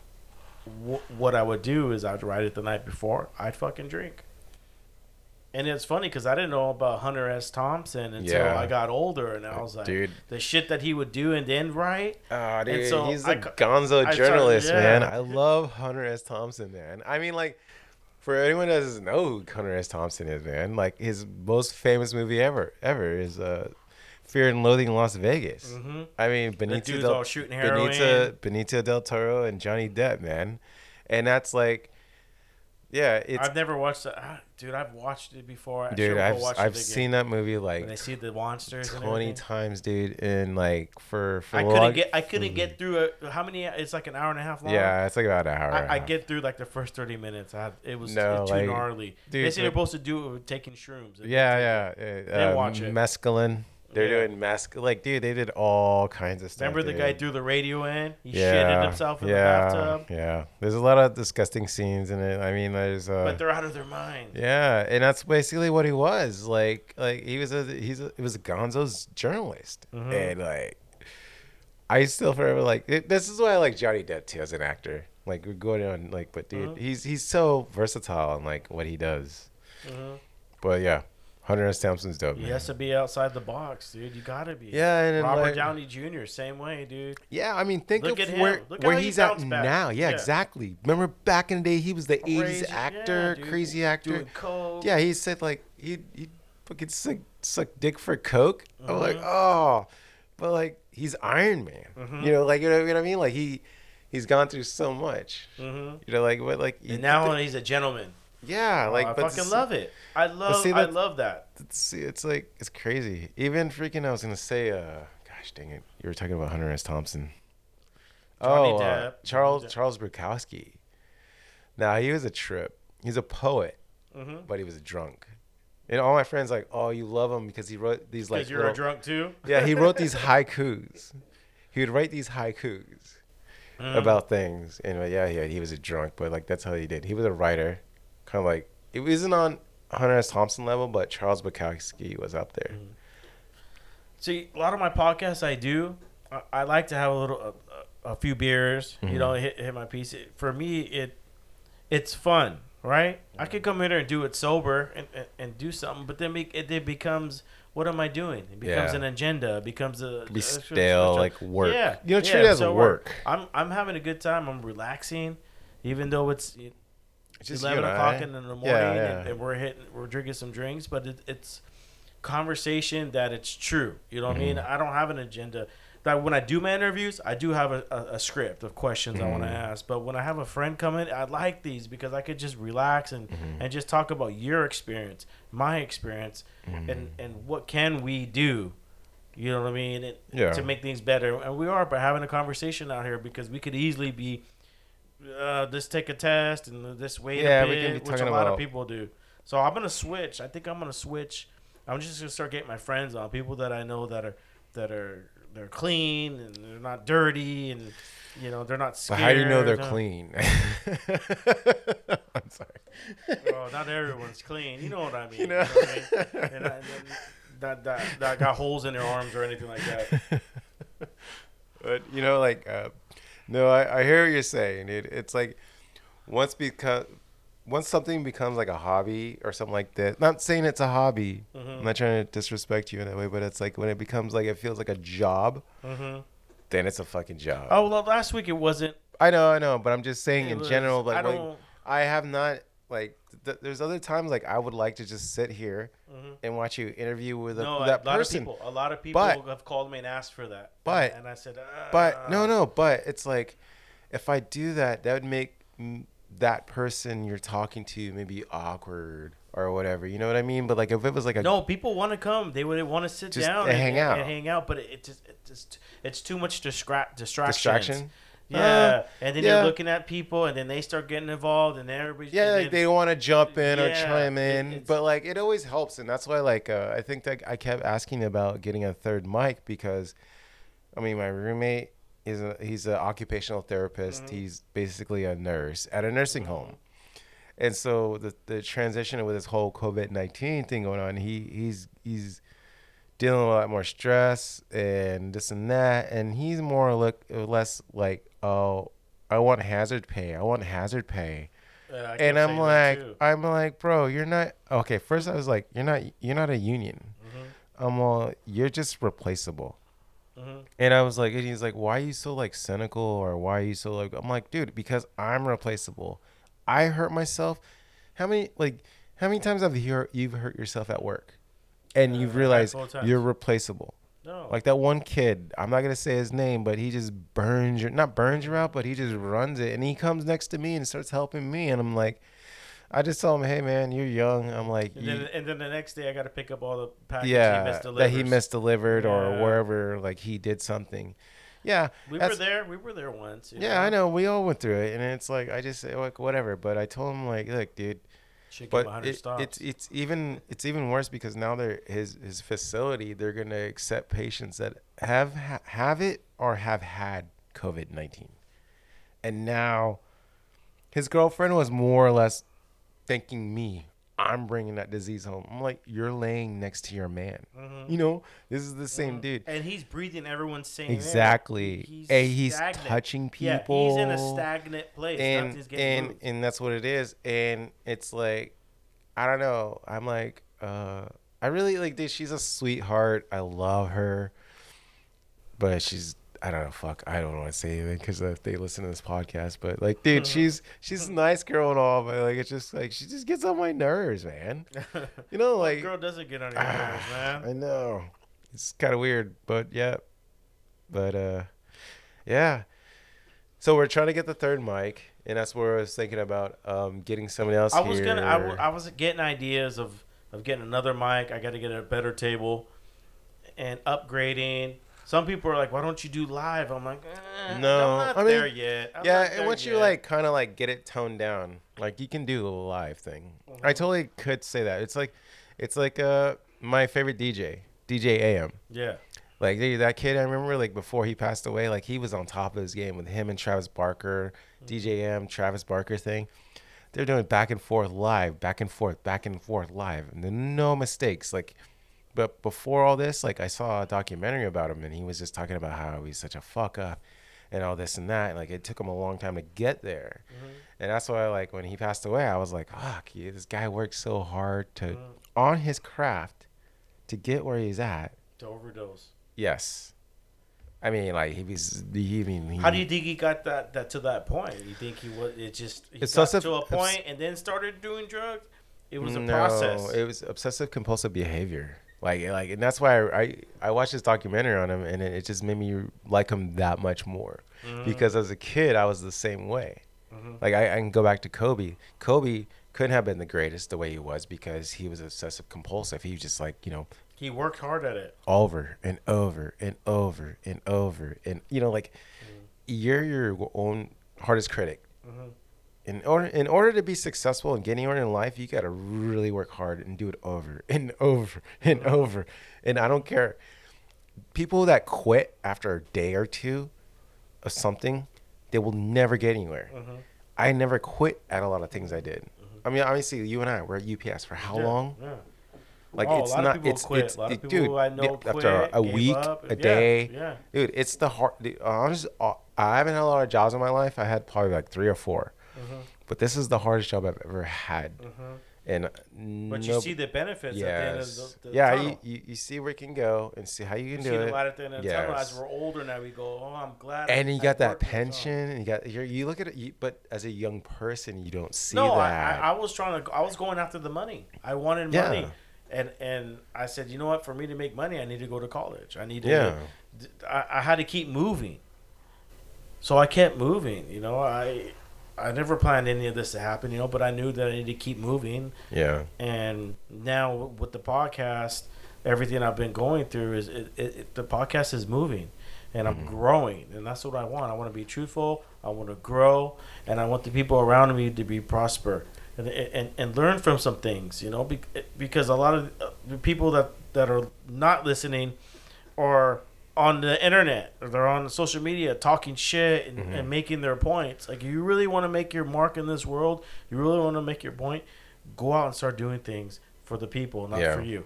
Speaker 1: Wh- what I would do is I'd write it the night before. I'd fucking drink. And it's funny because I didn't know about Hunter S. Thompson until
Speaker 2: Yeah.
Speaker 1: I got older, and I was like,
Speaker 2: dude.
Speaker 1: the shit that he would do and then write.
Speaker 2: Oh, dude,
Speaker 1: so
Speaker 2: he's
Speaker 1: I
Speaker 2: a gonzo
Speaker 1: I started-
Speaker 2: journalist, man. I love Hunter S. Thompson, man. I mean, like, for anyone that doesn't know who Hunter S. Thompson is, man, like his most famous movie ever, ever is uh, Fear and Loathing in Las Vegas.
Speaker 1: Mm-hmm.
Speaker 2: I mean,
Speaker 1: The
Speaker 2: Benicio del,
Speaker 1: all shooting heroin.
Speaker 2: Benito, Benito del Toro and Johnny Depp, man, and that's like, yeah, it's
Speaker 1: I've never watched it, ah, dude. I've watched it before. I
Speaker 2: dude. I've
Speaker 1: watch it
Speaker 2: I've
Speaker 1: again.
Speaker 2: seen that movie like
Speaker 1: When they see the monsters. and
Speaker 2: twenty
Speaker 1: everything.
Speaker 2: times, dude, and like for for
Speaker 1: I couldn't get. I couldn't get through a, how many? It's like an hour and a half long.
Speaker 2: Yeah, it's like about an hour. and a
Speaker 1: I, I
Speaker 2: half.
Speaker 1: get through like the first thirty minutes. I, it was
Speaker 2: No,
Speaker 1: too
Speaker 2: like,
Speaker 1: gnarly.
Speaker 2: dude,
Speaker 1: they say they're supposed to do it with taking shrooms.
Speaker 2: Yeah, yeah. Uh,
Speaker 1: Then
Speaker 2: uh,
Speaker 1: watch it.
Speaker 2: Mescaline. They're
Speaker 1: Yeah.
Speaker 2: doing mask. Like, dude, they did all kinds of stuff.
Speaker 1: Remember the
Speaker 2: dude.
Speaker 1: guy threw the radio in? He
Speaker 2: yeah,
Speaker 1: shitted himself in
Speaker 2: yeah,
Speaker 1: the bathtub.
Speaker 2: Yeah, there's a lot of disgusting scenes in it. I mean, there's. Uh,
Speaker 1: But they're out of their mind.
Speaker 2: yeah, and that's basically what he was. Like, like he was a he's a, he was a Gonzo's journalist,
Speaker 1: Mhm.
Speaker 2: and like, I still forever like it, this is why I like Johnny Depp too as an actor. Like we're going on like, but dude,
Speaker 1: Mhm.
Speaker 2: he's he's so versatile in like what he does.
Speaker 1: hmm
Speaker 2: But yeah, Hunter S. Thompson's dope.
Speaker 1: He
Speaker 2: man.
Speaker 1: has to be outside the box, dude. You gotta be.
Speaker 2: Yeah, and
Speaker 1: Robert
Speaker 2: like-
Speaker 1: Downey Jr. Same way, dude.
Speaker 2: Yeah, I mean, think
Speaker 1: Look
Speaker 2: of where
Speaker 1: Look
Speaker 2: where
Speaker 1: he
Speaker 2: he's at
Speaker 1: back.
Speaker 2: now. Yeah,
Speaker 1: Yeah.
Speaker 2: exactly. Remember back in the day, he was the '80s actor,
Speaker 1: yeah,
Speaker 2: crazy actor. Yeah, he said like he he fucking suck suck dick for coke. I'm like, oh, but like he's Iron Man.
Speaker 1: Mhm.
Speaker 2: You know, like you know, you know what I mean? Like he he's gone through so much.
Speaker 1: hmm
Speaker 2: You know, like what like
Speaker 1: And now he's a gentleman.
Speaker 2: Yeah, like
Speaker 1: Oh, I fucking love it. I love.
Speaker 2: see,
Speaker 1: I love that.
Speaker 2: See, it's like it's crazy. Even freaking, I was gonna say, uh, gosh dang it, you were talking about Hunter S. Thompson.
Speaker 1: Johnny
Speaker 2: oh, uh, Charles
Speaker 1: Depp.
Speaker 2: Charles Bukowski. Now he was a trip. He's a poet,
Speaker 1: hmm
Speaker 2: but he was a drunk. And all my friends like, oh, you love him because he wrote these like
Speaker 1: Because you're
Speaker 2: little-
Speaker 1: a drunk too.
Speaker 2: yeah, he wrote these (laughs) haikus. He would write these haikus
Speaker 1: Mhm.
Speaker 2: about things, and uh, yeah, yeah, he was a drunk, but like that's how he did. He was a writer, kind of like it wasn't on Hunter S. Thompson level, but Charles Bukowski was up there.
Speaker 1: Mm-hmm. See, a lot of my podcasts I do, I, I like to have a little, a, a few beers.
Speaker 2: Mhm.
Speaker 1: You know, hit hit my piece. It, for me, it it's fun, right? I could come in here and do it sober and, and, and do something, but then it, it becomes what am I doing? It becomes
Speaker 2: Yeah.
Speaker 1: an agenda. It becomes a,
Speaker 2: be
Speaker 1: a-
Speaker 2: stale, like work.
Speaker 1: Yeah,
Speaker 2: you know, treat
Speaker 1: yeah,
Speaker 2: it as
Speaker 1: so
Speaker 2: a work.
Speaker 1: I'm I'm having a good time. I'm relaxing, even though It's
Speaker 2: just
Speaker 1: eleven o'clock
Speaker 2: I.
Speaker 1: in the morning
Speaker 2: Yeah, yeah.
Speaker 1: And, and we're hitting we're drinking some drinks but it, it's conversation that it's true you know what i mean
Speaker 2: Mm-hmm.
Speaker 1: i don't have an agenda that when i do my interviews i do have a, a, a script of questions i want to ask but when i have a friend come in i like these because i could just relax and
Speaker 2: Mhm.
Speaker 1: and just talk about your experience my experience
Speaker 2: Mhm.
Speaker 1: and and what can we do you know what i mean and,
Speaker 2: Yeah.
Speaker 1: to make things better and we are by having a conversation out here because we could easily be uh, let's take a test and this wait
Speaker 2: Yeah,
Speaker 1: a bit, which a lot
Speaker 2: about-
Speaker 1: of people do. So I'm gonna switch. I think I'm gonna switch. I'm just gonna start getting my friends on people that I know that are that are they're clean and they're not dirty and you know they're not
Speaker 2: But how do you know they're
Speaker 1: uh,
Speaker 2: clean? (laughs) I'm sorry.
Speaker 1: Oh, not everyone's clean. You know what I (laughs) mean.
Speaker 2: You know?
Speaker 1: what I mean? And I, and that, that that got holes in their arms or anything like that. (laughs)
Speaker 2: but you know, like, uh, no, I, I hear what you're saying, dude. It's like once because once something becomes like a hobby or something like that. Not saying it's a hobby.
Speaker 1: Mhm.
Speaker 2: I'm not trying to disrespect you in that way, but it's like when it becomes like it feels like a job,
Speaker 1: hmm
Speaker 2: then it's a fucking job.
Speaker 1: Oh well, last week it wasn't.
Speaker 2: I know, I know, but I'm just saying
Speaker 1: It
Speaker 2: in
Speaker 1: was-
Speaker 2: general, like,
Speaker 1: I
Speaker 2: like. I have not like. Th- there's other times like I would like to just sit here
Speaker 1: mhm.
Speaker 2: and watch you interview with a,
Speaker 1: No,
Speaker 2: with
Speaker 1: a
Speaker 2: that
Speaker 1: lot
Speaker 2: person.
Speaker 1: of people. A lot of people
Speaker 2: But-
Speaker 1: have called me and asked for that.
Speaker 2: But-
Speaker 1: and I said, uh,
Speaker 2: But no, no, but it's like if I do that, that would make that person you're talking to maybe awkward or whatever. You know what I mean? But like if it was like a
Speaker 1: No, people want to come. They would want to sit down
Speaker 2: and hang out.
Speaker 1: and hang out. But it, it just it just it's too much distra- distractions.
Speaker 2: distraction,
Speaker 1: Yeah, and then
Speaker 2: yeah.
Speaker 1: you're looking at people, and then they start getting involved, and then everybody.
Speaker 2: Yeah, like they want to jump in or chime in,
Speaker 1: it's-
Speaker 2: but like it always helps, and that's why like uh, I think that I kept asking about getting a third mic because, I mean, my roommate is a he's an occupational therapist.
Speaker 1: Mm-hmm.
Speaker 2: He's basically a nurse at a nursing home, and so the the transition with this whole COVID nineteen thing going on, he he's he's dealing with a lot more stress and this and that, and he's more look less like oh. I want hazard pay. I want hazard pay
Speaker 1: Yeah,
Speaker 2: and I'm like. I'm like, bro, you're not okay. First, I was like, you're not, you're not a union.
Speaker 1: Mm-hmm.
Speaker 2: I'm all, you're just replaceable.
Speaker 1: Mhm.
Speaker 2: And I was like, and he's like, why are you so like cynical or why are you so like? I'm like, dude, because I'm replaceable. I hurt myself. How many like, how many times have you hurt, you've hurt yourself at work, and
Speaker 1: Uh,
Speaker 2: you've realized
Speaker 1: handful of times.
Speaker 2: you're replaceable?
Speaker 1: No,
Speaker 2: Like that one kid, I'm not gonna say his name, but he just burns your not burns you out, but he just runs it, and he comes next to me and starts helping me, and I'm like, I just tell him, hey man, you're young. I'm like,
Speaker 1: and then, and then the next day I got to pick up all the packages he
Speaker 2: yeah,
Speaker 1: missed
Speaker 2: that he misdelivered or wherever, like he did something. Yeah,
Speaker 1: We were there. We were there once.
Speaker 2: Yeah, I know. We all went through it, and it's like I just say like whatever. But I told him like, look, dude,
Speaker 1: Give
Speaker 2: but it,
Speaker 1: stops.
Speaker 2: it's it's even it's even worse because now they're his his facility. They're gonna accept patients that have ha- have it or have had COVID nineteen, and now his girlfriend was more or less thanking me. I'm bringing that disease home. I'm like, you're laying next to your man.
Speaker 1: Mhm.
Speaker 2: You know, this is the same
Speaker 1: Mhm.
Speaker 2: dude.
Speaker 1: and he's breathing everyone's same air.
Speaker 2: Exactly.
Speaker 1: He's
Speaker 2: and he's
Speaker 1: stagnant.
Speaker 2: touching
Speaker 1: Yeah,
Speaker 2: people.
Speaker 1: he's in a stagnant place.
Speaker 2: and and
Speaker 1: moved.
Speaker 2: and that's what it is and it's like i don't know i'm like uh i really like this. she's a sweetheart i love her but she's i don't know fuck i don't want to say anything because if they listen to this podcast but like dude (laughs) she's she's a nice girl and all but like it's just like she just gets on my nerves man you know (laughs) like
Speaker 1: girl doesn't get on your nerves, man.
Speaker 2: I know. It's kind of weird, but yeah. But uh yeah. So we're trying to get the third mic, and that's where I was thinking about um getting somebody else
Speaker 1: I was
Speaker 2: here.
Speaker 1: gonna. I, w- I was getting ideas of of getting another mic. I got to get a better table, and upgrading. Some people are like, "Why don't you do live?" I'm like, eh,
Speaker 2: No,
Speaker 1: I'm not
Speaker 2: I mean,
Speaker 1: there yet. I'm
Speaker 2: yeah, and
Speaker 1: there
Speaker 2: once you like kind of like get it toned down, like you can do a live thing.
Speaker 1: Mm-hmm.
Speaker 2: I totally could say that. It's like it's like uh my favorite DJ, DJ AM.
Speaker 1: yeah,
Speaker 2: Like dude, that kid, I remember like before he passed away, like he was on top of his game with him and Travis Barker, DJ AM, Travis Barker thing. They're doing back and forth live, back and forth, back and forth live, and then no mistakes. Like, but before all this, like I saw a documentary about him, and he was just talking about how he's such a fuck up, and all this and that. And, Like it took him a long time to get there, mm-hmm. and that's why like when he passed away, I was like, fuck, this guy worked so hard to mm-hmm. on his craft to get where he's at.
Speaker 1: to overdose.
Speaker 2: Yes. I mean, like he was. He, I mean, he,
Speaker 1: How do you think he got that, that to that point? You think he was? It just he
Speaker 2: It's
Speaker 1: got to a and then started doing drugs. It was a
Speaker 2: no,
Speaker 1: process.
Speaker 2: It was obsessive compulsive behavior. Like, like, and that's why I, I, I watched this documentary on him, and it, it just made me like him that much more.
Speaker 1: Mm-hmm.
Speaker 2: Because as a kid, I was the same way.
Speaker 1: Mhm.
Speaker 2: Like, I, I can go back to Kobe. Kobe couldn't have been the greatest the way he was because he was obsessive compulsive. He was just like, you know,
Speaker 1: he worked hard at it.
Speaker 2: over and over and over and over and you know like you're your own hardest critic
Speaker 1: Mhm.
Speaker 2: In order in order to be successful and get anywhere in life you got to really work hard and do it over (laughs) and over and over and i don't care people that quit after a day or two of something they will never get anywhere
Speaker 1: Mhm.
Speaker 2: i never quit at a lot of things i did i mean obviously you and i were at UPS for how
Speaker 1: Yeah,
Speaker 2: long
Speaker 1: Yeah.
Speaker 2: like
Speaker 1: Oh,
Speaker 2: it's not it's
Speaker 1: quit.
Speaker 2: it's
Speaker 1: A lot of
Speaker 2: it- dude
Speaker 1: I know
Speaker 2: after
Speaker 1: quit,
Speaker 2: a week
Speaker 1: up.
Speaker 2: a day
Speaker 1: yeah.
Speaker 2: dude it's the hard the, honest uh, i haven't had a lot of jobs in my life i had probably like three or 4
Speaker 1: Mhm.
Speaker 2: but this is the hardest job i've ever had
Speaker 1: Mhm.
Speaker 2: and
Speaker 1: But you see the benefits at the end of
Speaker 2: yes
Speaker 1: the, the
Speaker 2: yeah you, you, you see where it can go and see how you
Speaker 1: You
Speaker 2: can
Speaker 1: see
Speaker 2: do it
Speaker 1: at the end of the tunnel. As we're older now, we go, "Oh, I'm glad." I-
Speaker 2: and you
Speaker 1: I
Speaker 2: got that
Speaker 1: worked this out."
Speaker 2: pension and you got you're, you look at it you, but as a young person you don't see
Speaker 1: No, I,
Speaker 2: that
Speaker 1: I, I was trying to. I was going after the money. I wanted
Speaker 2: Yeah.
Speaker 1: money, and and I said, you know what? For me to make money, I need to go to college. I need to.
Speaker 2: Yeah.
Speaker 1: I, I had to keep moving. So I kept moving. You know, I I never planned any of this to happen. You know, but I knew that I needed to keep moving.
Speaker 2: yeah
Speaker 1: And now with the podcast, everything I've been going through is it, it, it, the podcast is moving. and I'm mm-hmm. growing, and that's what I want. I want to be truthful. I want to grow, and I want the people around me to be prosper and and, and learn from some things. You know, be, because a lot of the people that that are not listening or on the internet or they're on social media talking shit and, mm-hmm. and making their points. Like you really want to make your mark in this world, you really want to make your point, go out and start doing things for the people, not
Speaker 2: Yeah.
Speaker 1: for you.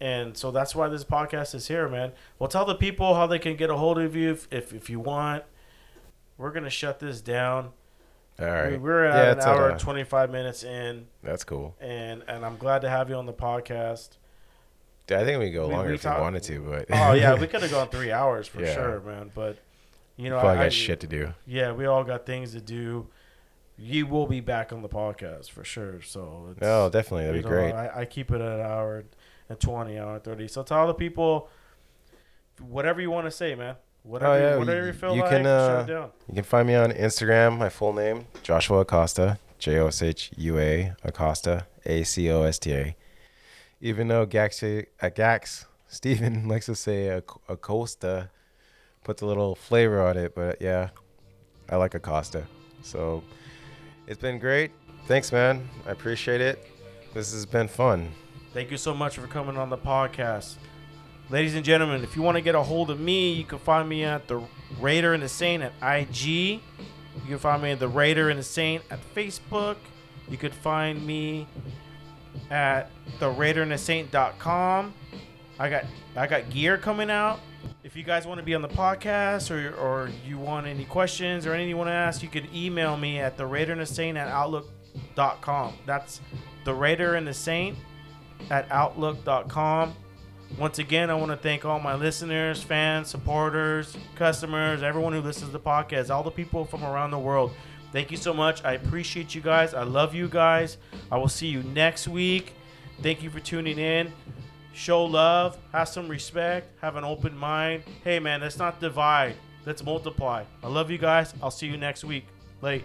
Speaker 1: And so that's why this podcast is here, man. Well, tell the people how they can get a hold of you if, if, if you want. We're gonna shut this down.
Speaker 2: All right.
Speaker 1: We- We're at
Speaker 2: Yeah,
Speaker 1: an
Speaker 2: uh,
Speaker 1: hour
Speaker 2: a-
Speaker 1: twenty five minutes in,
Speaker 2: That's cool.
Speaker 1: and and I'm glad to have you on the podcast.
Speaker 2: I think we can go
Speaker 1: We-
Speaker 2: longer
Speaker 1: we
Speaker 2: if
Speaker 1: talk-
Speaker 2: you wanted to, but
Speaker 1: Oh yeah, we (laughs) could have gone three hours for
Speaker 2: Yeah.
Speaker 1: sure, man. But you know, I,
Speaker 2: got shit to do.
Speaker 1: Yeah, we all got things to do. You will be back on the podcast for sure. So it's,
Speaker 2: Oh, definitely. That'd be
Speaker 1: know,
Speaker 2: great.
Speaker 1: I, I keep it at an hour and twenty, hour and thirty. So tell the people whatever you want to say, man. Whatever,
Speaker 2: Oh, yeah,
Speaker 1: whatever
Speaker 2: you-
Speaker 1: you feel
Speaker 2: you
Speaker 1: like,
Speaker 2: can,
Speaker 1: shut
Speaker 2: uh,
Speaker 1: it down.
Speaker 2: You can find me on Instagram. My full name, Joshua Acosta, J O S H U A Acosta, A C O S T A. Even though Gax, uh, Gax (laughs) Steven likes to say Ac- Acosta, puts a little flavor on it, but yeah, I like Acosta. So it's been great. Thanks, man. I appreciate it. This has been fun.
Speaker 1: Thank you so much for coming on the podcast. Ladies and gentlemen, if you want to get a hold of me, you can find me at the Raider and the Saint at IG. You can find me at the Raider and the Saint at Facebook. You could find me at the Raider and the Saint.com. I got I got gear coming out. If you guys want to be on the podcast or, or you want any questions or anything you want to ask, you can email me at the Raider and the Saint at outlook.com. That's the Raider and the Saint at outlook.com. Once again, I want to thank all my listeners, fans, supporters, customers, everyone who listens to the podcast, all the people from around the world. Thank you so much. I appreciate you guys. I love you guys. I will see you next week. Thank you for tuning in. Show love, have some respect, have an open mind. Hey, man, let's not divide, let's multiply. I love you guys. I'll see you next week. Late.